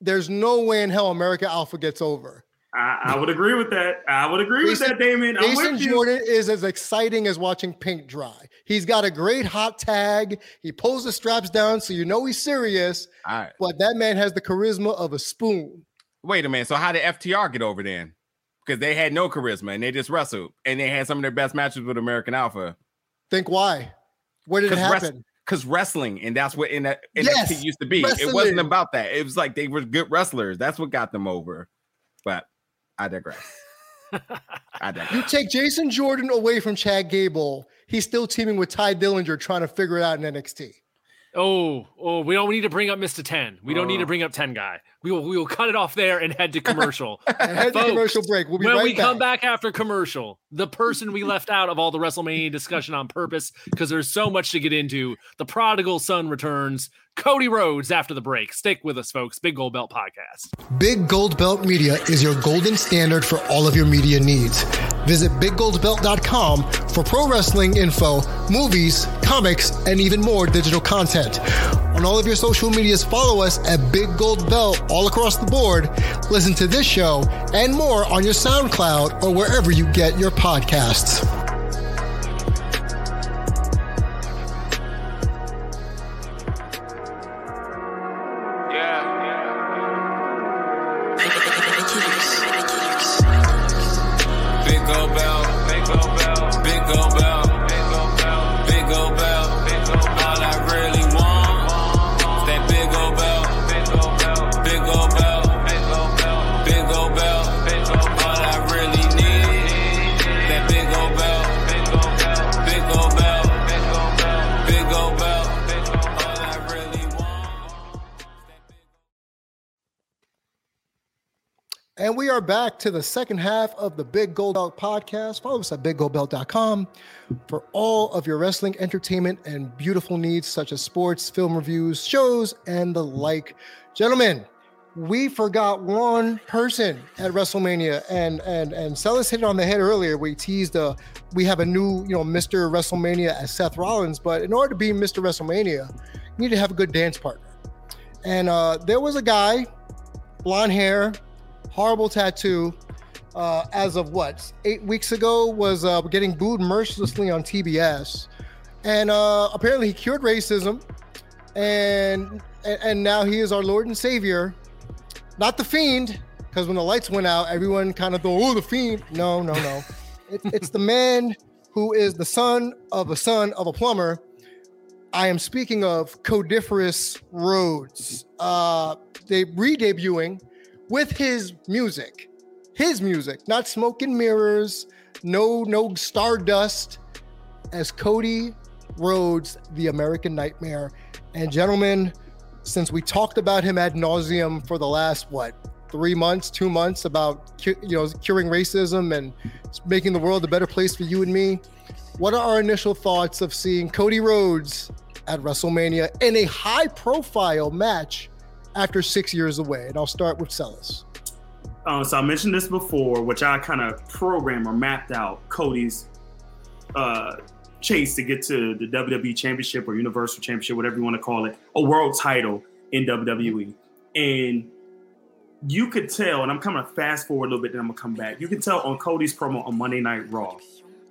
there's no way in hell America Alpha gets over. I, I would agree with that. I would agree with that, Damon. I'm Jason with you. Jordan is as exciting as watching paint dry. He's got a great hot tag. He pulls the straps down so you know he's serious, All right. but that man has the charisma of a spoon. Wait a minute. So how did FTR get over then? Because they had no charisma and they just wrestled and they had some of their best matches with American Alpha. Think why? Where did it 'Cause rest- happen? Because wrestling, and that's what in that NXT Yes, used to be. It wasn't about that. It was like they were good wrestlers. That's what got them over. But I digress. I digress. You take Jason Jordan away from Chad Gable, he's still teaming with Tye Dillinger trying to figure it out in NXT. Oh, oh, we don't need to bring up Mr. 10. We don't need to Oh. bring up 10 guy. We will we will cut it off there and head to commercial. And head to commercial break. We'll be when right we back. come back after commercial, the person we left out of all the WrestleMania discussion on purpose, because there's so much to get into. The prodigal son returns. Cody Rhodes after the break. Stick with us, folks. Big Gold Belt Podcast. Big Gold Belt Media is your golden standard for all of your media needs. Visit biggoldbelt.com for pro wrestling info, movies, comics, and even more digital content. On all of your social medias, follow us at Big Gold Belt all across the board. Listen to this show and more on your SoundCloud or wherever you get your podcasts. Back to the second half of the Big Gold Belt podcast. Follow us at biggoldbelt.com for all of your wrestling entertainment and beautiful needs, such as sports, film reviews, shows, and the like. Gentlemen, we forgot one person at WrestleMania, and and and Celis hit it on the head earlier. We teased uh we have a new, you know, Mr. WrestleMania as Seth Rollins, but in order to be Mr. WrestleMania, you need to have a good dance partner. And uh there was a guy, blonde hair, horrible tattoo. Uh, as of what eight weeks ago was uh, getting booed mercilessly on TBS, and uh, apparently he cured racism, and and now he is our Lord and Savior, not the Fiend, because when the lights went out, everyone kind of thought, "Oh, the Fiend." No, no, no, it, it's the man who is the son of a son of a plumber. I am speaking of Codiferous Rhodes. Uh, they re-debuting with his music, his music, not smoke and mirrors, no no stardust, as Cody Rhodes, the American Nightmare. And gentlemen, since we talked about him ad nauseum for the last what three months, two months about you know curing racism and making the world a better place for you and me, what are our initial thoughts of seeing Cody Rhodes at WrestleMania in a high-profile match after six years away? And I'll start with Celis. Uh, so I mentioned this before, which I kind of programmed or mapped out Cody's uh, chase to get to the WWE Championship or Universal Championship, whatever you want to call it, a world title in WWE. And you could tell, and I'm coming to fast forward a little bit, then I'm gonna come back. You can tell on Cody's promo on Monday Night Raw,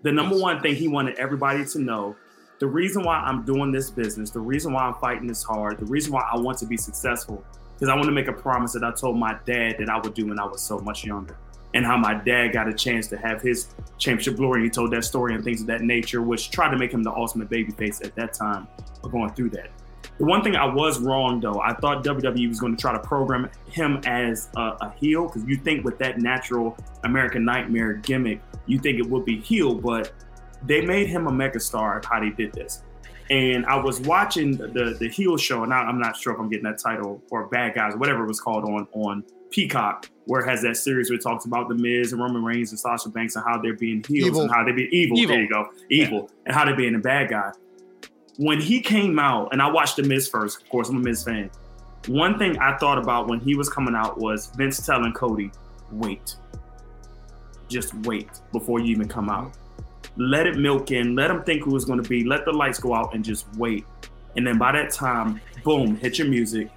the number one thing he wanted everybody to know the reason why I'm doing this business, the reason why I'm fighting this hard, the reason why I want to be successful, because I want to make a promise that I told my dad that I would do when I was so much younger. And how my dad got a chance to have his championship glory. He told that story and things of that nature, which tried to make him the ultimate babyface at that time of going through that. The one thing I was wrong though, I thought WWE was going to try to program him as a, a heel because you think with that natural American Nightmare gimmick, you think it would be heel, but they made him a megastar of how they did this. And I was watching the the heel show, and I, I'm not sure if I'm getting that title or Bad Guys, whatever it was called on on Peacock, where it has that series where it talks about the Miz and Roman Reigns and Sasha Banks and how they're being heels Evil. and how they be evil. Evil. There you go, evil, and how they're being a bad guy. When he came out, and I watched the Miz first, of course, I'm a Miz fan. One thing I thought about when he was coming out was Vince telling Cody, "Wait, just wait before you even come out." Let it milk in, let them think who it's going to be, let the lights go out and just wait. And then by that time, boom, hit your music,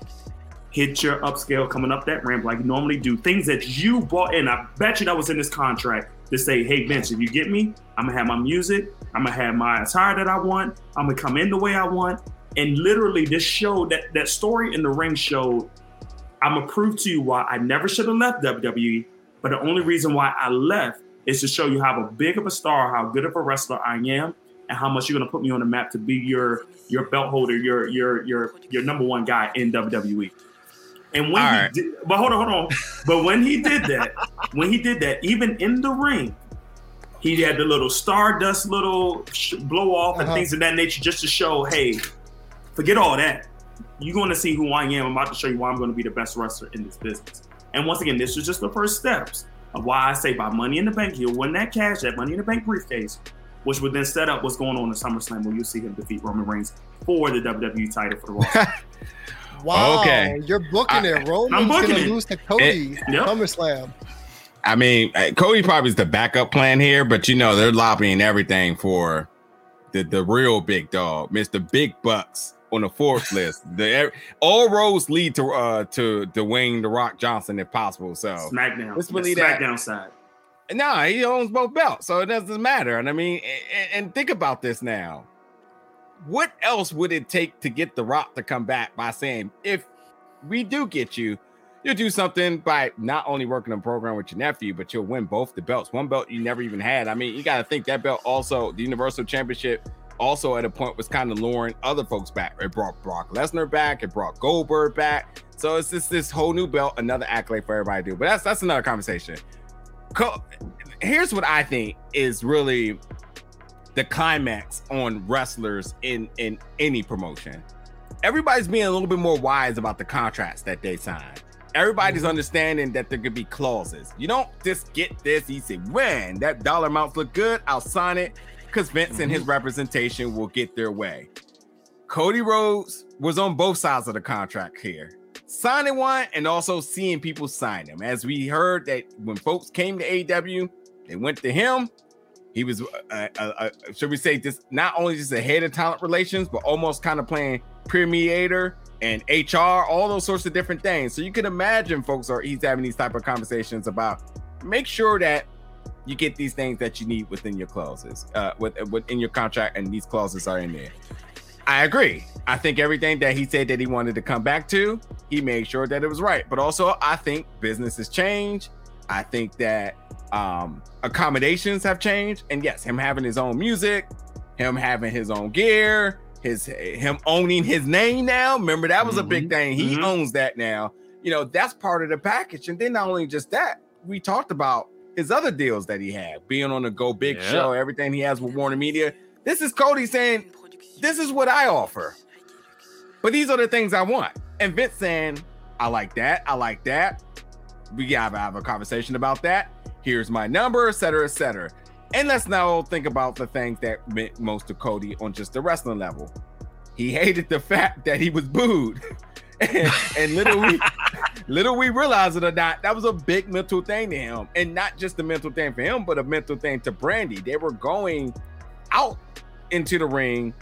hit your upscale coming up that ramp like you normally do. Things that you bought in. I bet you that was in this contract to say, hey, Vince, if you get me, I'm to have my music, I'm to have my attire that I want, I'm to come in the way I want. And literally, this show, that, that story in the ring showed, I'm to prove to you why I never should have left WWE. But the only reason why I left is to show you how big of a star, how good of a wrestler I am, and how much you're gonna put me on the map to be your your belt holder, your your your your number one guy in WWE. And when All he right. did, but hold on, hold on. But when he did that, when he did that, even in the ring, he had the little stardust little sh- blow off and Uh-huh. things of that nature just to show, hey, forget all that. You're going to see who I am. I'm about to show you why I'm going to be the best wrestler in this business. And once again, this was just the first steps of why I say by Money in the Bank, he'll win that cash, that Money in the Bank briefcase, which would then set up what's going on in SummerSlam where you'll see him defeat Roman Reigns for the WWE title for the Raw. Wow. Okay. You're booking I- it. Roman's booking gonna lose to Cody. Yep. SummerSlam. I mean, uh, Cody probably is the backup plan here, but you know they're lobbying everything for the the real big dog, Mister Big Bucks on the fourth list. The all roads lead to uh to Dwayne the Rock Johnson if possible. So SmackDown. Let's believe that. SmackDown side. Nah, he owns both belts, so it doesn't matter. And I mean, and, and think about this now. What else would it take to get the Rock to come back by saying, if we do get you, you'll do something by not only working on program with your nephew, but you'll win both the belts. One belt you never even had. I mean, you got to think that belt also, the Universal Championship, also at a point was kind of luring other folks back. It brought Brock Lesnar back, it brought Goldberg back. So it's just this whole new belt, another accolade for everybody to do. But that's that's another conversation. Co- Here's what I think is really the climax on wrestlers in in any promotion. Everybody's being a little bit more wise about the contracts that they sign. Everybody's mm-hmm. understanding that there could be clauses. You don't just get this easy. When that dollar amounts look good, I'll sign it because Vince and his representation will get their way. Cody Rhodes was on both sides of the contract here, signing one and also seeing people sign them. As we heard that when folks came to AW, they went to him. He was, uh, uh, uh, should we say, just not only just a head of talent relations, but almost kind of playing peer and HR, all those sorts of different things. So you can imagine, folks, are he's having these type of conversations about make sure that you get these things that you need within your clauses, uh, with, within your contract, and these clauses are in there. I agree. I think everything that he said that he wanted to come back to, he made sure that it was right. But also, I think business has changed. I think that um, accommodations have changed, and yes, him having his own music, him having his own gear, his him owning his name now. Remember that was a big thing. He Mhm. owns that now. You know that's part of the package. And then not only just that, we talked about his other deals that he had, being on the Go Big Yeah. show, everything he has with Warner Media. This is Cody saying, "This is what I offer." But these are the things I want. And Vince saying, I like that. I like that. We gotta have a conversation about that. Here's my number, et cetera, et cetera. And let's now think about the things that meant most to Cody on just the wrestling level. He hated the fact that he was booed. And, and little we little we realize it or not, that was a big mental thing to him. And not just a mental thing for him, but a mental thing to Brandi. They were going out into the ring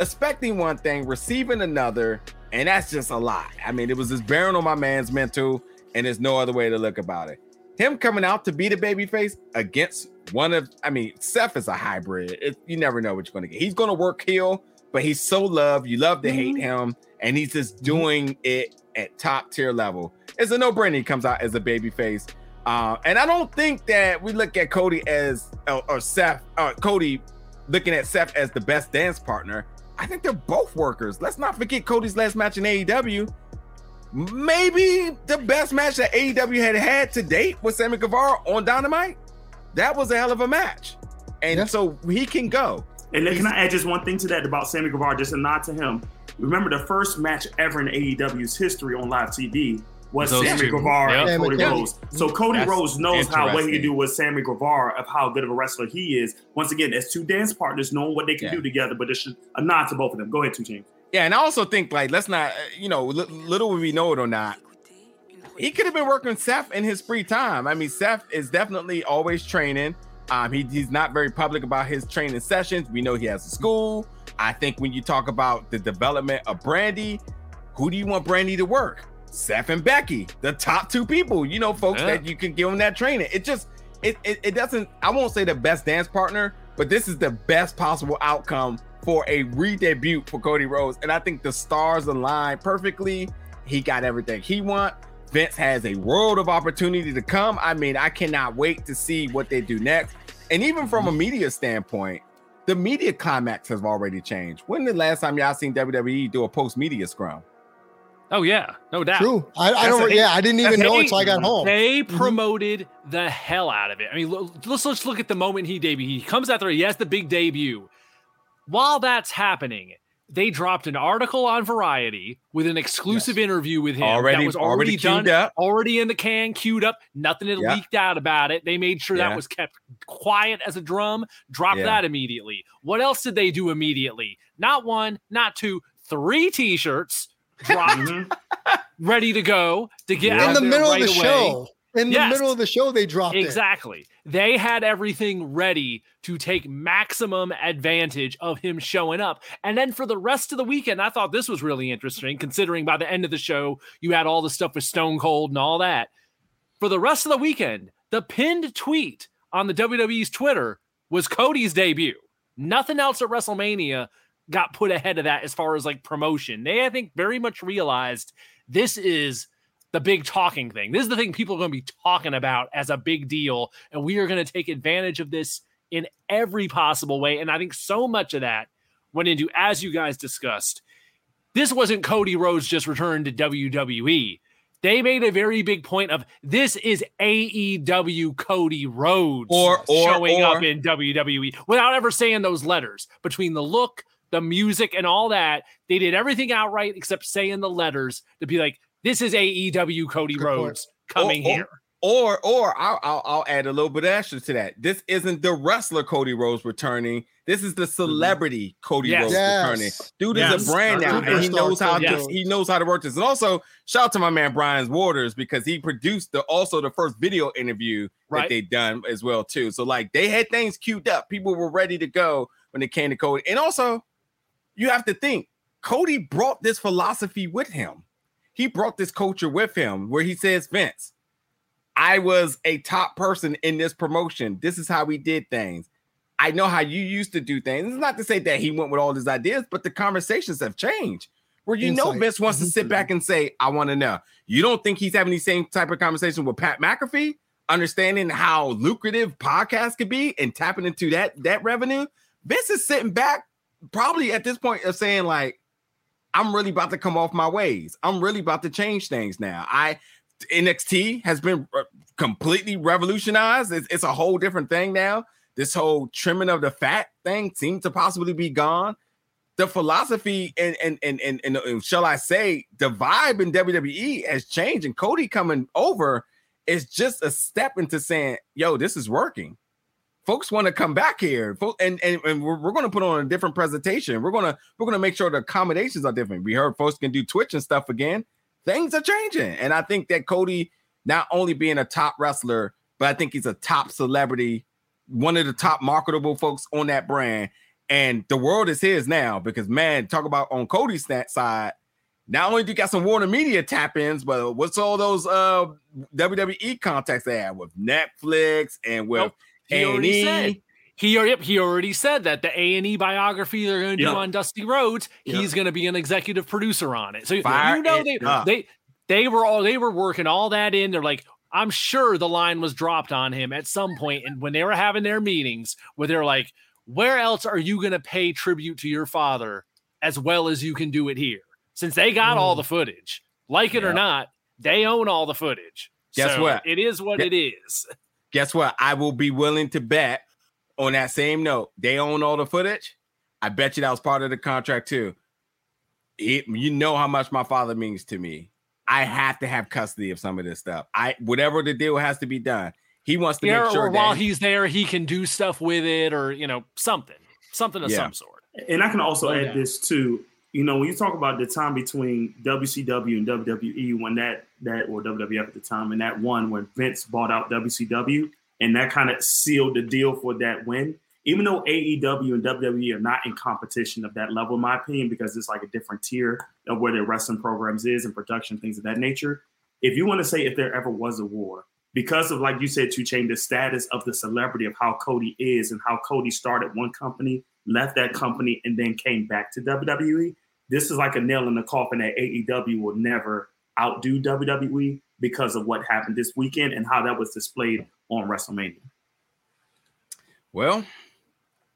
expecting one thing, receiving another, and that's just a lot. I mean, it was just bearing on my man's mental, and there's no other way to look about it. Him coming out to be the babyface against one of, I mean, Seth is a hybrid. It, you never know what you're going to get. He's going to work heel, but he's so loved. You love to hate mm-hmm. him, and he's just doing it at top tier level. It's a no brainer. He comes out as a babyface. Uh, and I don't think that we look at Cody as, or, or Seth, uh, Cody looking at Seth as the best dance partner. I think they're both workers. Let's not forget Cody's last match in AEW. Maybe the best match that AEW had had to date with Sammy Guevara on Dynamite. That was a hell of a match. And Yeah. so he can go. And then can I add just one thing to that about Sammy Guevara, just a nod to him. Remember the first match ever in AEW's history on live TV was Those Sammy two. Guevara Yep. and Cody Sammy- Rhodes. So Cody That's Rhodes knows how what he can do with Sammy Guevara of how good of a wrestler he is. Once again, as two dance partners knowing what they can Yeah. do together, but it's a nod to both of them. Go ahead, two James. Yeah, and I also think like let's not, uh, you know, li- little we know it or not, he could have been working with Seth in his free time. I mean, Seth is definitely always training. Um, he, he's not very public about his training sessions. We know he has a school. I think when you talk about the development of Brandi, who do you want Brandi to work? Seth and Becky, the top two people, you know, folks Yeah. that you can give him that training. It just it, it it doesn't, I won't say the best dance partner, but this is the best possible outcome for a re-debut for Cody Rhodes. And I think the stars align perfectly. He got everything he want. Vince has a world of opportunity to come. I mean, I cannot wait to see what they do next. And even from a media standpoint, the media climax has already changed. When the last time y'all seen WWE do a post media scrum? Oh yeah, no doubt. True. I, I don't. a- yeah, I didn't even know a- until I got home. They Mhm. promoted the hell out of it. I mean, lo- let's let's look at the moment he debuted. He comes out there, he has the big debut. While that's happening, they dropped an article on Variety with an exclusive interview with him Already- that was already already, done, up. already in the can, queued up. Nothing had Yeah. leaked out about it. They made sure Yeah. that was kept quiet as a drum. Dropped Yeah. that immediately. What else did they do immediately? Not one, not two, three T-shirts dropped, Mhm. ready to go to get Yeah. out in the there middle right of the away. show. In the Yes. middle of the show, they dropped it. They had everything ready to take maximum advantage of him showing up. And then for the rest of the weekend, I thought this was really interesting, considering by the end of the show, you had all the stuff with Stone Cold and all that. For the rest of the weekend, the pinned tweet on the WWE's Twitter was Cody's debut. Nothing else at WrestleMania got put ahead of that as far as like promotion. They, I think, very much realized this is the big talking thing. This is the thing people are going to be talking about as a big deal. And we are going to take advantage of this in every possible way. And I think so much of that went into, as you guys discussed, this wasn't Cody Rhodes just returned to WWE. They made a very big point of this is AEW Cody Rhodes Or- or- showing or- up in WWE without ever saying those letters. Between the look, the music, and all that, they did everything outright except saying the letters to be like, this is AEW Cody Good point. Rhodes coming Or- or- here. Or, or I'll, I'll, I'll add a little bit of extra to that. This isn't the wrestler Cody Rhodes returning. This is the mm-hmm. celebrity Cody Yes. Rhodes returning. Dude Yes. is a brand now, and he knows how to Rhodes. he knows how to work this. And also, shout out to my man Brian Waters because he produced the also the first video interview that Right. they done as well too. So like they had things queued up. People were ready to go when it came to Cody. And also, you have to think Cody brought this philosophy with him. He brought this culture with him where he says, Vince, I was a top person in this promotion. This is how we did things. I know how you used to do things. It's not to say that he went with all his ideas, but the conversations have changed. Where you know Vince wants to sit back and say, I want to know. You don't think he's having the same type of conversation with Pat McAfee, understanding how lucrative podcasts could be and tapping into that that revenue? Vince is sitting back, probably at this point of saying, like, I'm really about to come off my ways. I'm really about to change things now. I NXT has been uh, completely revolutionized. It's, it's a whole different thing now. This whole trimming of the fat thing seems to possibly be gone. The philosophy and and and and, and, and shall I say the vibe in WWE has changed, and Cody coming over is just a step into saying, "Yo, this is working." Folks want to come back here, and and, and we're, we're going to put on a different presentation. We're gonna we're gonna make sure the accommodations are different. We heard folks can do Twitch and stuff again. Things are changing, and I think that Cody not only being a top wrestler, but I think he's a top celebrity, one of the top marketable folks on that brand. And the world is his now because man, talk about on Cody's side. Not only do you got some Warner Media tap ins, but what's all those uh WWE contacts they have with Netflix and with. He already said he yep, he already said that the A and E biography they're going to do on Dusty Rhodes, Yep. he's going to be an executive producer on it. So Fire you know they up. they they were all they were working all that in. They're like, I'm sure the line was dropped on him at some point, and when they were having their meetings, where they're like, where else are you going to pay tribute to your father as well as you can do it here? Since they got all mm. the footage, like it or not, they own all the footage. Guess So what? It is what it is. guess what? I will be willing to bet on that same note. They own all the footage. I bet you that was part of the contract too. It, you know how much my father means to me. I have to have custody of some of this stuff. I whatever the deal has to be done. He wants to yeah, make sure or while that he- he's there, he can do stuff with it, or you know, something, something of Yeah. some sort. And I can also Oh, add yeah. this too. You know, when you talk about the time between WCW and WWE, when that that or WWF at the time, and that one when Vince bought out WCW, and that kind of sealed the deal for that win. Even though AEW and WWE are not in competition of that level, in my opinion, because it's like a different tier of where their wrestling programs is and production things of that nature. If you want to say if there ever was a war, because of like you said, to change the status of the celebrity of how Cody is and how Cody started one company, left that company, and then came back to WWE. This is like a nail in the coffin that AEW will never outdo WWE because of what happened this weekend and how that was displayed on WrestleMania. Well,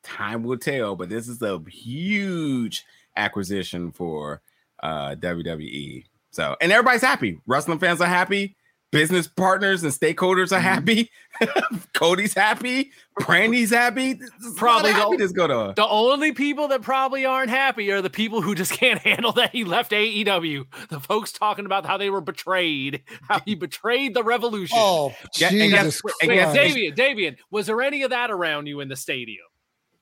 time will tell, but this is a huge acquisition for uh WWE. So, and everybody's happy. Wrestling fans are happy. Business partners and stakeholders are mm-hmm. happy. Cody's happy. Brandi's happy. Probably the- go to. The only people that probably aren't happy are the people who just can't handle that he left AEW. The folks talking about how they were betrayed, how he betrayed the revolution. Oh, Yeah, and guess- Jesus and Wait, guess- Davian, Davian, was there any of that around you in the stadium,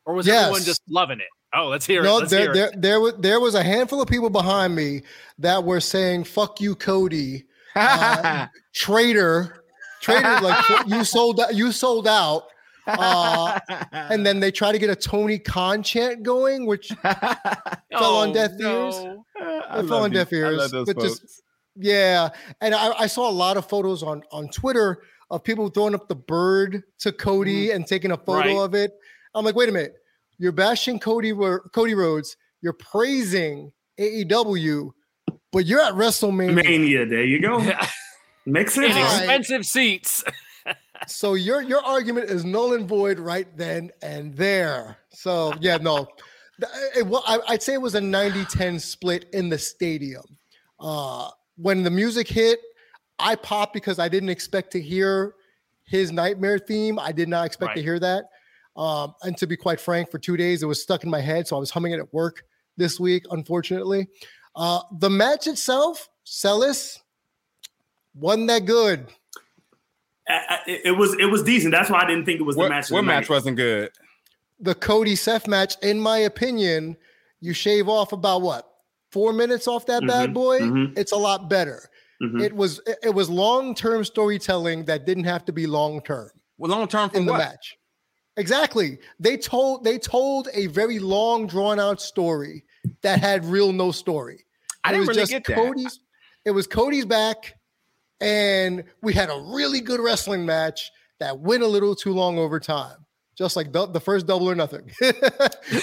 or was Yes. everyone just loving it? Oh, let's hear it. No, Let's there, hear there, it. there, was, there was a handful of people behind me that were saying, fuck you, Cody. Uh, traitor, traitor, like you sold out, you sold out. Uh, and then they try to get a Tony Khan chant going, which fell on deaf ears. no. I fell on deaf these- ears, but just- yeah. And I, I saw a lot of photos on on Twitter of people throwing up the bird to Cody and taking a photo Right. of it. I'm like, wait a minute, you're bashing Cody Cody Rhodes, you're praising AEW, but you're at WrestleMania. Mania. There you go. Makes sense. Right. Seats. So your your argument is null and void right then and there. So yeah, no. Th- it wa- I, I'd say it was a 90-10 split in the stadium. Uh, when the music hit, I popped because I didn't expect to hear his nightmare theme. I did not expect to hear that. Um, and to be quite frank, for two days it was stuck in my head, so I was humming it at work this week. Unfortunately, uh, the match itself, Celis, wasn't that good. I- I- it it was it was decent. That's why I didn't think it was the match. of what the match night. wasn't good? the Cody Seth match, in my opinion, you shave off about what four minutes off that bad Mhm, boy. mhm. It's a lot better. Mhm. It was it- it was long term storytelling that didn't have to be long term Well, long term for in the what? match. Exactly. They told they told a very long drawn out story that had real no story. I It didn't was really just get that. Cody's. It was Cody's back, and we had a really good wrestling match that went a little too long over time. Just like the, the first double or nothing,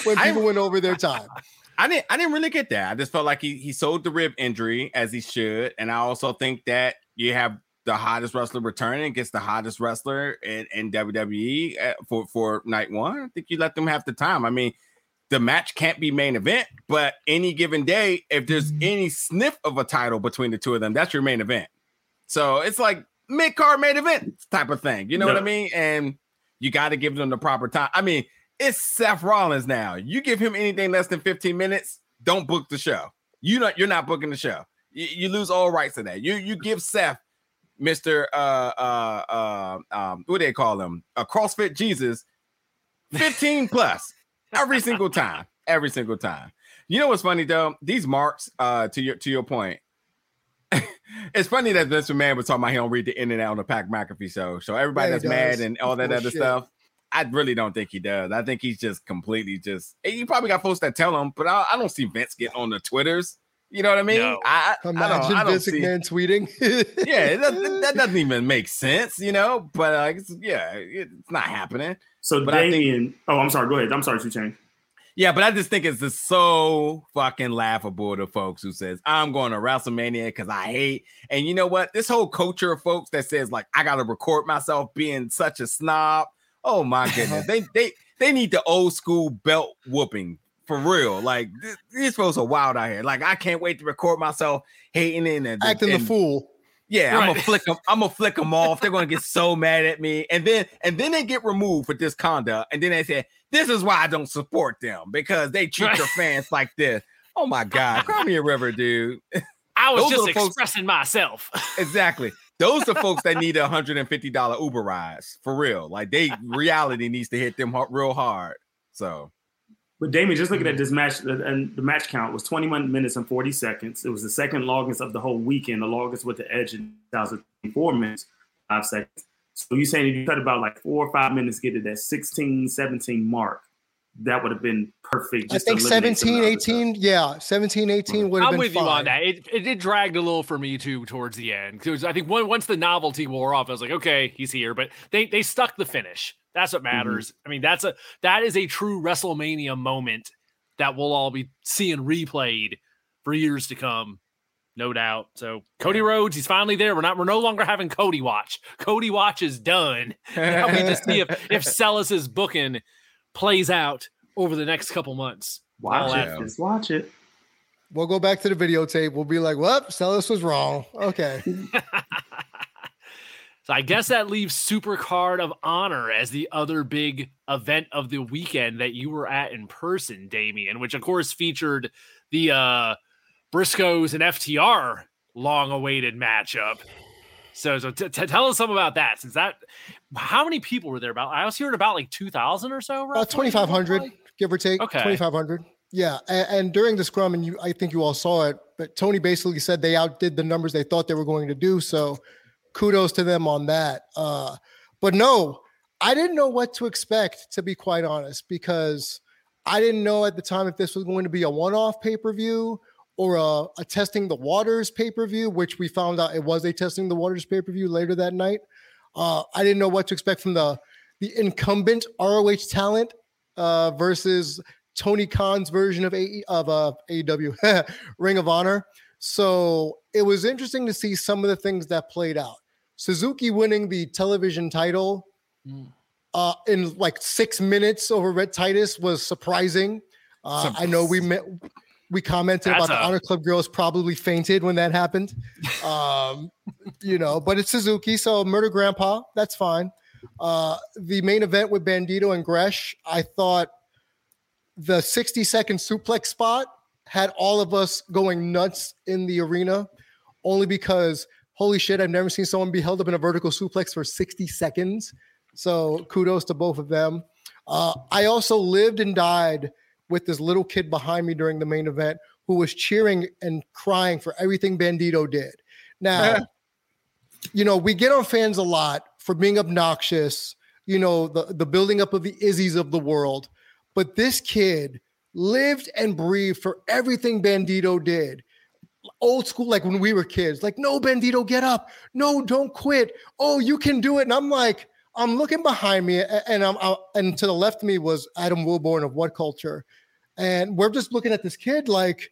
when I- people went over their time. I didn't I didn't really get that. I just felt like he he sold the rib injury as he should. And I also think that you have the hottest wrestler returning against the hottest wrestler in, in WWE uh, for, for night one. I think you let them have the time. I mean, the match can't be main event, but any given day, if there's any sniff of a title between the two of them, that's your main event. So it's like mid card main event type of thing. You know what I mean? And you got to give them the proper time. I mean, it's Seth Rollins now. You give him anything less than 15 minutes, don't book the show. You not you're not booking the show. You, you lose all rights to that. You you give Seth, Mr. Uh uh uh um what do they call him? A CrossFit Jesus 15 plus every single time. Every single time. You know what's funny though? These marks, uh to your to your point. it's funny that Vince McMahon was talking about he don't read the in and out on the Pat McAfee show. So everybody Yeah, that's mad and all that other stuff. I really don't think he does. I think he's just completely just. You probably got folks that tell him, but I, I don't see Vince get on the twitters. You know what I mean? No. I, I, I Imagine don't, I don't Vince see. McMahon tweeting. Yeah, it does- that doesn't even make sense, you know. But like, it's, yeah, it's not happening. So But I think- Damien, oh, I'm sorry. Go ahead. I'm sorry, Two Chain. Yeah, but I just think it's just so fucking laughable to folks who says I'm going to WrestleMania because I hate. And you know what? This whole culture of folks that says like I gotta record myself being such a snob. Oh my goodness, they they they need the old school belt whooping for real. Like th- these folks are wild out here. Like I can't wait to record myself hating it and Acting the fool. yeah, I'm gonna flick them. I'm gonna flick them off. They're gonna get so mad at me, and then and then they get removed for this conduct, and then they say this is why I don't support them because they treat Right. their fans like this. Oh my god, cry me a river, dude. I was Those just the folks- expressing myself. exactly. Those are folks that need a hundred and fifty dollar Uber rides for real. Like they reality needs to hit them har- real hard. So But Damien, just looking at this match, uh, and the match count was 21 minutes and 40 seconds. It was the second longest of the whole weekend. The longest with the Edge in 2004 minutes, five seconds. So you're saying if you cut about like four or five minutes, get to that 16, 17 mark, that would have been perfect. I just to think eliminate 17, of the other stuff. 18, yeah, 17, 18 would have been. I'm been with you on that. It, it did drag a little for me too towards the end because I think one, once the novelty wore off, I was like, okay, he's here. But they they stuck the finish. That's what mm-hmm. matters. I mean, that's a that is a true WrestleMania moment that we'll all be seeing replayed for years to come, no doubt. So Cody Rhodes, he's finally there. We're not we're no longer having Cody watch. Cody watch is done. Now we just see if if Celis's booking plays out over the next couple months. Watch it. out. Just watch it. We'll go back to the videotape. We'll be like, well, Celis was wrong." Okay. So I guess that leaves Supercard of Honor as the other big event of the weekend that you were at in person, Damien, which of course featured the uh Briscoes and FTR long awaited matchup. So, so t- t- tell us some about that. Since that, how many people were there? About I was hearing about like two thousand or so. About twenty five hundred, give or take. Okay. Twenty five hundred. Yeah, and, and during the scrum, and you, I think you all saw it, but Tony basically said they outdid the numbers they thought they were going to do. So, kudos to them on that. Uh, but no, I didn't know what to expect, to be quite honest, because I didn't know at the time if this was going to be a one off pay per view or a, a testing the waters pay per view, which we found out it was a testing the waters pay per view later that night. Uh, I didn't know what to expect from the the incumbent ROH talent uh, versus Tony Khan's version of AE, of uh, AEW Ring of Honor. So it was interesting to see some of the things that played out. Suzuki winning the television title Mm. uh, in like six minutes over Rhett Titus was surprising. Uh, I know we met, we commented That's about the Honor Club girls probably fainted when that happened. Um, you know, but it's Suzuki, so Murder Grandpa, that's fine. Uh, the main event with Bandito and Gresh, I thought the 60 second suplex spot had all of us going nuts in the arena only because holy shit, I've never seen someone be held up in a vertical suplex for 60 seconds. So kudos to both of them. Uh, I also lived and died with this little kid behind me during the main event who was cheering and crying for everything Bandito did. Now, you know, we get on fans a lot for being obnoxious, you know, the, the building up of the Izzies of the world. But this kid lived and breathed for everything Bandito did. Old school, like when we were kids, like, no, Bandito, get up. No, don't quit. Oh, you can do it. And I'm like, I'm looking behind me, and I'm uh, and to the left of me was Adam Wilborn of What Culture, and we're just looking at this kid like,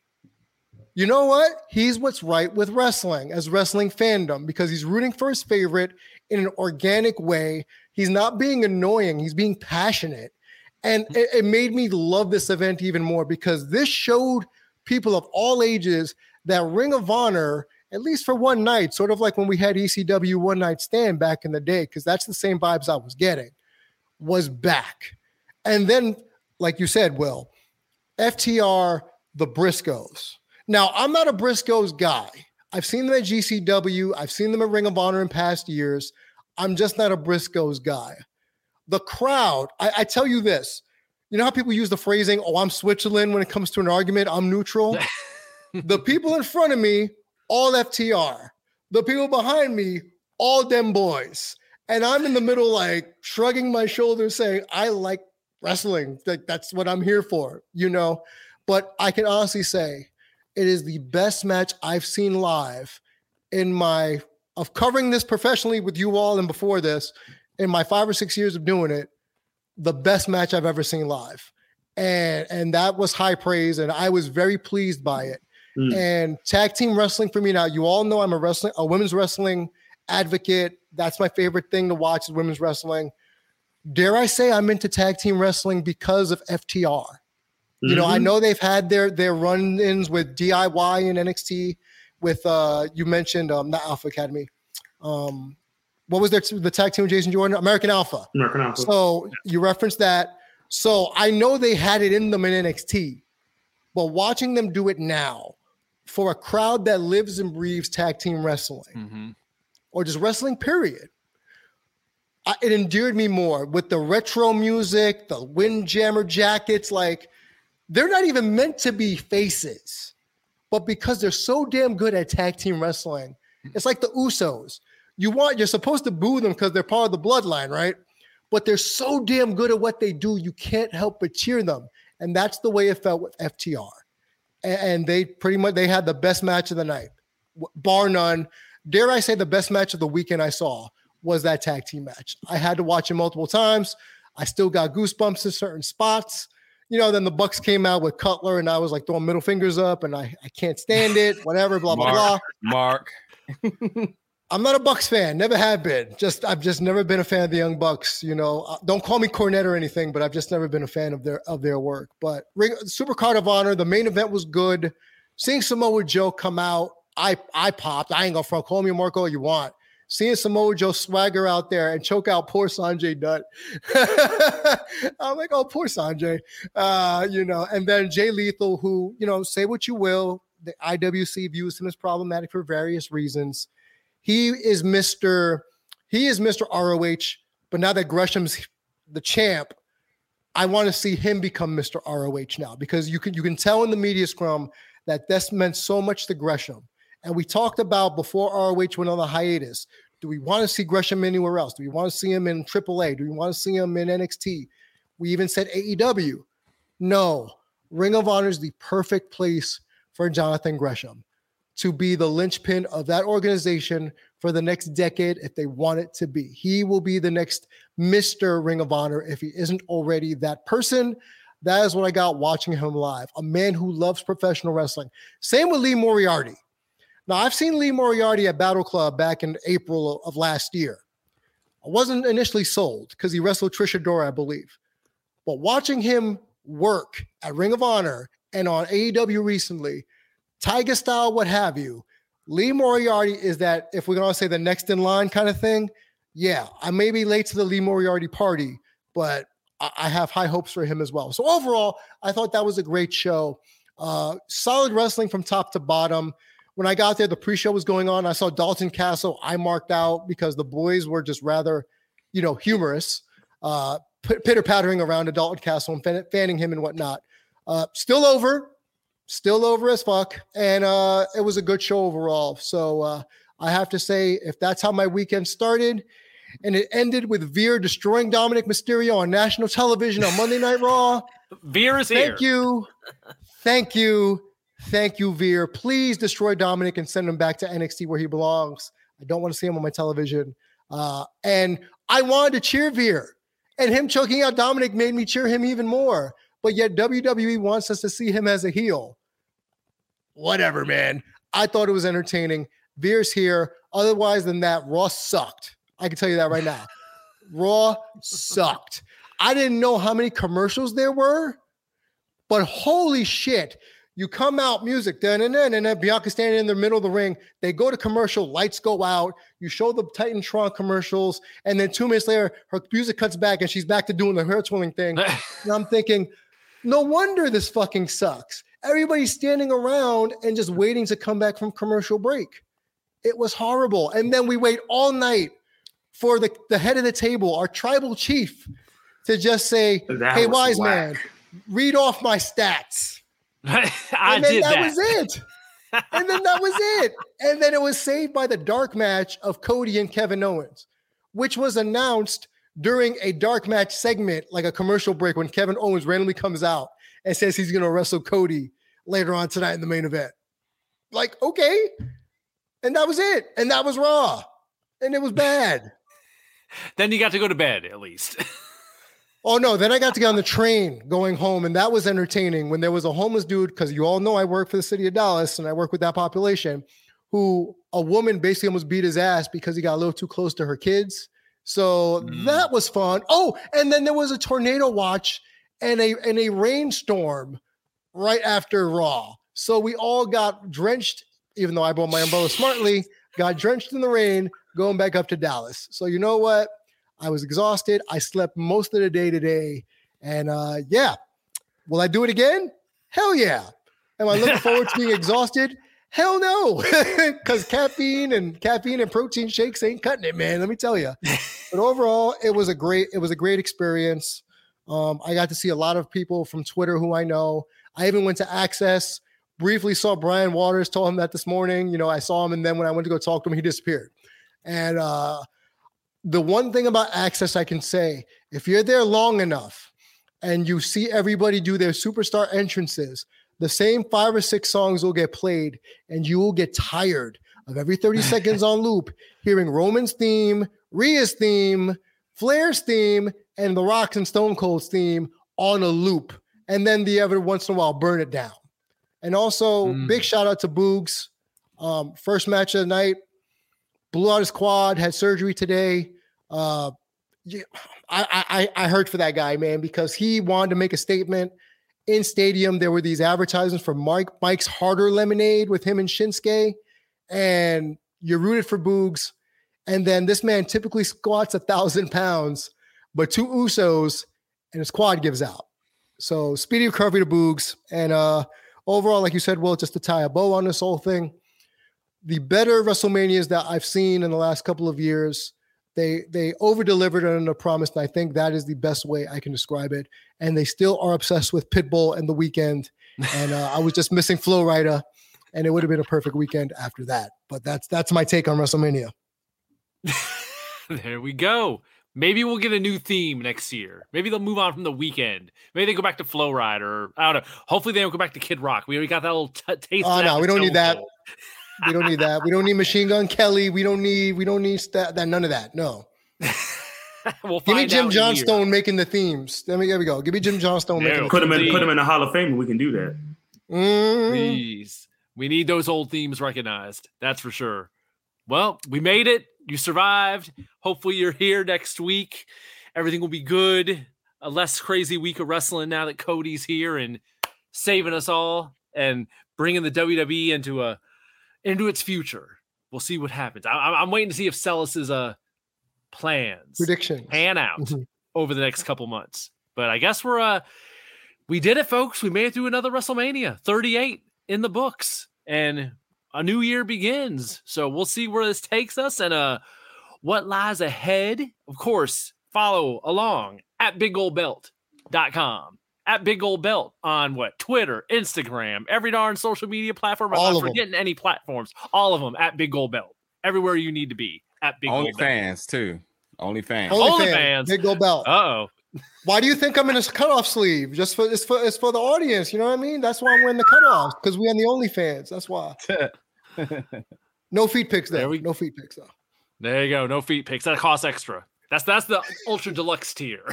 you know what? He's what's right with wrestling as wrestling fandom because he's rooting for his favorite in an organic way. He's not being annoying. He's being passionate, and it, it made me love this event even more because this showed people of all ages that Ring of Honor at least for one night, sort of like when we had ECW one night stand back in the day, because that's the same vibes I was getting, was back. And then, like you said, Will, FTR, the Briscoes. Now, I'm not a Briscoes guy. I've seen them at GCW, I've seen them at Ring of Honor in past years. I'm just not a Briscoes guy. The crowd, I, I tell you this. You know how people use the phrasing, oh, I'm Switzerland when it comes to an argument, I'm neutral? the people in front of me all FTR. The people behind me, all them boys. And I'm in the middle, like shrugging my shoulders, saying, I like wrestling. Like that's what I'm here for, you know. But I can honestly say it is the best match I've seen live in my of covering this professionally with you all and before this, in my five or six years of doing it, the best match I've ever seen live. And and that was high praise, and I was very pleased by it Mm. and tag team wrestling for me now you all know i'm a wrestling a women's wrestling advocate that's my favorite thing to watch is women's wrestling dare i say i'm into tag team wrestling because of ftr you know i Mhm. know they've had their their run-ins with diy and nxt with uh you mentioned um not alpha academy um what was their the tag team with jason jordan american alpha American Alpha. so you referenced that. So I know they had it in them in NXT, but watching them do it now for a crowd that lives and breathes tag team wrestling Mhm. or just wrestling, period. I, it endeared me more with the retro music, the windjammer jackets. Like they're not even meant to be faces, but because they're so damn good at tag team wrestling, it's like the Usos. You want you're supposed to boo them because they're part of the bloodline, right? But they're so damn good at what they do, you can't help but cheer them. And that's the way it felt with FTR. And they pretty much they had the best match of the night, bar none. Dare I say the best match of the weekend I saw was that tag team match. I had to watch it multiple times. I still got goosebumps in certain spots. You know, then the Bucks came out with Cutler, and I was like throwing middle fingers up, and I, I can't stand it, whatever, blah, blah, blah. Mark, Mark. I'm not a Bucks fan, never have been. Just I've just never been a fan of the Young Bucks. You know, Uh, don't call me Cornette or anything, but I've just never been a fan of their of their work. But Ring Super Card of Honor, the main event was good. seeing Samoa Joe come out, I I popped. I ain't gonna front. Call me Marco you want. Seeing Samoa Joe swagger out there and choke out poor Sanjay Dutt. I'm like, oh, poor Sanjay. Uh, you know, and then Jay Lethal, who, you know, say what you will. The IWC views him as problematic for various reasons. He is Mr. He is Mr. ROH, but now that Gresham's the champ, I want to see him become Mr. ROH now because you can you can tell in the media scrum that this meant so much to Gresham. And we talked about before ROH went on the hiatus. Do we want to see Gresham anywhere else? Do we want to see him in AAA? Do we want to see him in NXT? We even said AEW. No, Ring of Honor is the perfect place for Jonathan Gresham to be the linchpin of that organization for the next decade if they want it to be. He will be the next Mr. Ring of Honor if he isn't already that person. That is what I got watching him live. A man who loves professional wrestling. Same with Lee Moriarty. Now, I've seen Lee Moriarty at Battle Club back in April of last year. I wasn't initially sold because he wrestled Trish Adora, I believe. But watching him work at Ring of Honor and on AEW recently, Tiger style, what have you, Lee Moriarty is that, if we're going to say the next in line kind of thing, yeah, I may be late to the Lee Moriarty party, but I have high hopes for him as well. So overall, I thought that was a great show. Uh, solid wrestling from top to bottom. When I got there, the pre-show was going on. I saw Dalton Castle. I marked out because the boys were just rather, you know, humorous, uh, pitter pattering around Dalton Castle and fan- fanning him and whatnot. Uh, still over, still over as fuck, and uh, it was a good show overall. So uh, I have to say, if that's how my weekend started, and it ended with Veer destroying Dominik Mysterio on national television on Monday Night Raw. Veer is here Thank here. you. Thank you. Thank you, Veer. Please destroy Dominik and send him back to NXT where he belongs. I don't want to see him on my television. Uh, and I wanted to cheer Veer, and him choking out Dominik made me cheer him even more. But yet WWE wants us to see him as a heel. Whatever, man. I thought it was entertaining. Veer's here. Otherwise than that, Raw sucked. I can tell you that right now. Raw sucked. I didn't know how many commercials there were, but holy shit. You come out, music, then and then, and then Bianca standing in the middle of the ring. They go to commercial, lights go out. You show the Titantron commercials, and then two minutes later, her music cuts back and she's back to doing the hair twirling thing. and I'm thinking, no wonder this fucking sucks. Everybody's standing around and just waiting to come back from commercial break. It was horrible. And then we wait all night for the, the head of the table, our tribal chief, to just say, That Hey, wise whack. man, read off my stats. I And then did that, that. was it. and then that was it. And then it was saved by the dark match of Cody and Kevin Owens, which was announced during a dark match segment, like a commercial break, when Kevin Owens randomly comes out and says he's going to wrestle Cody later on tonight in the main event. Like, okay. And that was it. And that was Raw. And it was bad. Then you got to go to bed at least. Oh no, then I got to get on the train going home, and that was entertaining when there was a homeless dude, because you all know I work for the city of Dallas and I work with that population, who a woman basically almost beat his ass because he got a little too close to her kids. So Mm. that was fun. Oh, and then there was a tornado watch and a and a rainstorm right after Raw. So we all got drenched, even though I bought my umbrella smartly, got drenched in the rain going back up to Dallas. So you know what? I was exhausted. I slept most of the day today. And uh, yeah, will I do it again? Hell yeah. Am I looking forward to being exhausted? Hell no. Because caffeine and caffeine and protein shakes ain't cutting it, man. Let me tell you. But overall, it was a great, it was a great experience. Um, I got to see a lot of people from Twitter who I know. I even went to Axxess, briefly saw Brian Waters, told him that this morning. You know, I saw him, and then when I went to go talk to him, he disappeared. And uh, the one thing about Axxess I can say, if you're there long enough and you see everybody do their superstar entrances, the same five or six songs will get played, and you will get tired of every 30 seconds on loop hearing Roman's theme, Rhea's theme, Flair's theme, and The Rocks and Stone Cold's theme on a loop. And then the every once in a while burn it down. And also, Mm. big shout out to Boogs. Um, first match of the night, blew out his quad, had surgery today. Uh, I, I I heard for that guy, man, because he wanted to make a statement, in stadium, there were these advertisements for Mike Mike's Harder Lemonade with him and Shinsuke, and you're rooted for Boogs. And then this man typically squats a thousand pounds, but two Usos and his quad gives out. So speedy recovery to Boogs. And uh overall, like you said, well, just to tie a bow on this whole thing, the better WrestleManias that I've seen in the last couple of years, they they over delivered on the promise, and I think that is the best way I can describe it. And they still are obsessed with Pitbull and the Weeknd. And uh, I was just missing Flo Rida, and it would have been a perfect weekend after that. But that's that's my take on WrestleMania. there we go. Maybe we'll get a new theme next year. Maybe they'll move on from the Weeknd. Maybe they go back to Flo Rida. I don't know. Hopefully they don't go back to Kid Rock. We already got that little t- taste. Oh no, we don't need that. We don't need that. We don't need Machine Gun Kelly. We don't need. We don't need that. that none of that. No. we'll Give me Jim out in a. Johnston making the themes. There we, there we go. Give me Jim Johnston making No. the Put him in put him in the Hall of Fame and we can do that. Mm. Please. We need those old themes recognized. That's for sure. Well, we made it. You survived. Hopefully, you're here next week. Everything will be good. A less crazy week of wrestling now that Cody's here and saving us all and bringing the WWE into a into its future. We'll see what happens. I, I'm I'm waiting to see if Celis's uh plans Prediction. pan out Mhm. over the next couple months. But I guess we're uh we did it, folks. We made it through another WrestleMania, 38 in the books, and a new year begins. So we'll see where this takes us and uh what lies ahead. Of course, follow along at bigoldbelt.com. At Big Gold Belt on what? Twitter, Instagram, every darn social media platform. I'm All not forgetting any platforms. All of them at Big Gold Belt. Everywhere you need to be at Big Only Gold Belt. fans too. Only fans. Only OnlyFans, fans. Big Gold Belt. Uh-oh. Why do you think I'm in a cutoff sleeve? Just for it's for it's for the audience. You know what I mean? That's why I'm wearing the cutoffs because we're on the OnlyFans. That's why. No feet pics There we- No feet picks though. There you go. No feet picks. That costs extra. That's that's the ultra deluxe tier.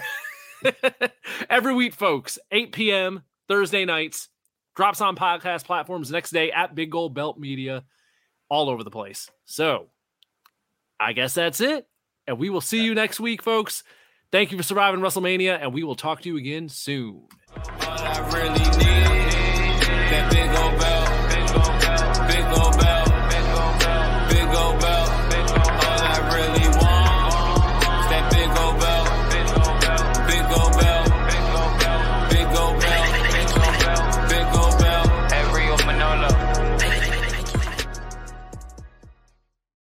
Every week, folks, 8 p.m. Thursday nights. Drops on podcast platforms next day at Big Gold Belt Media, all over the place. So I guess that's it. And we will see you next week, folks. Thank you for surviving WrestleMania, and we will talk to you again soon.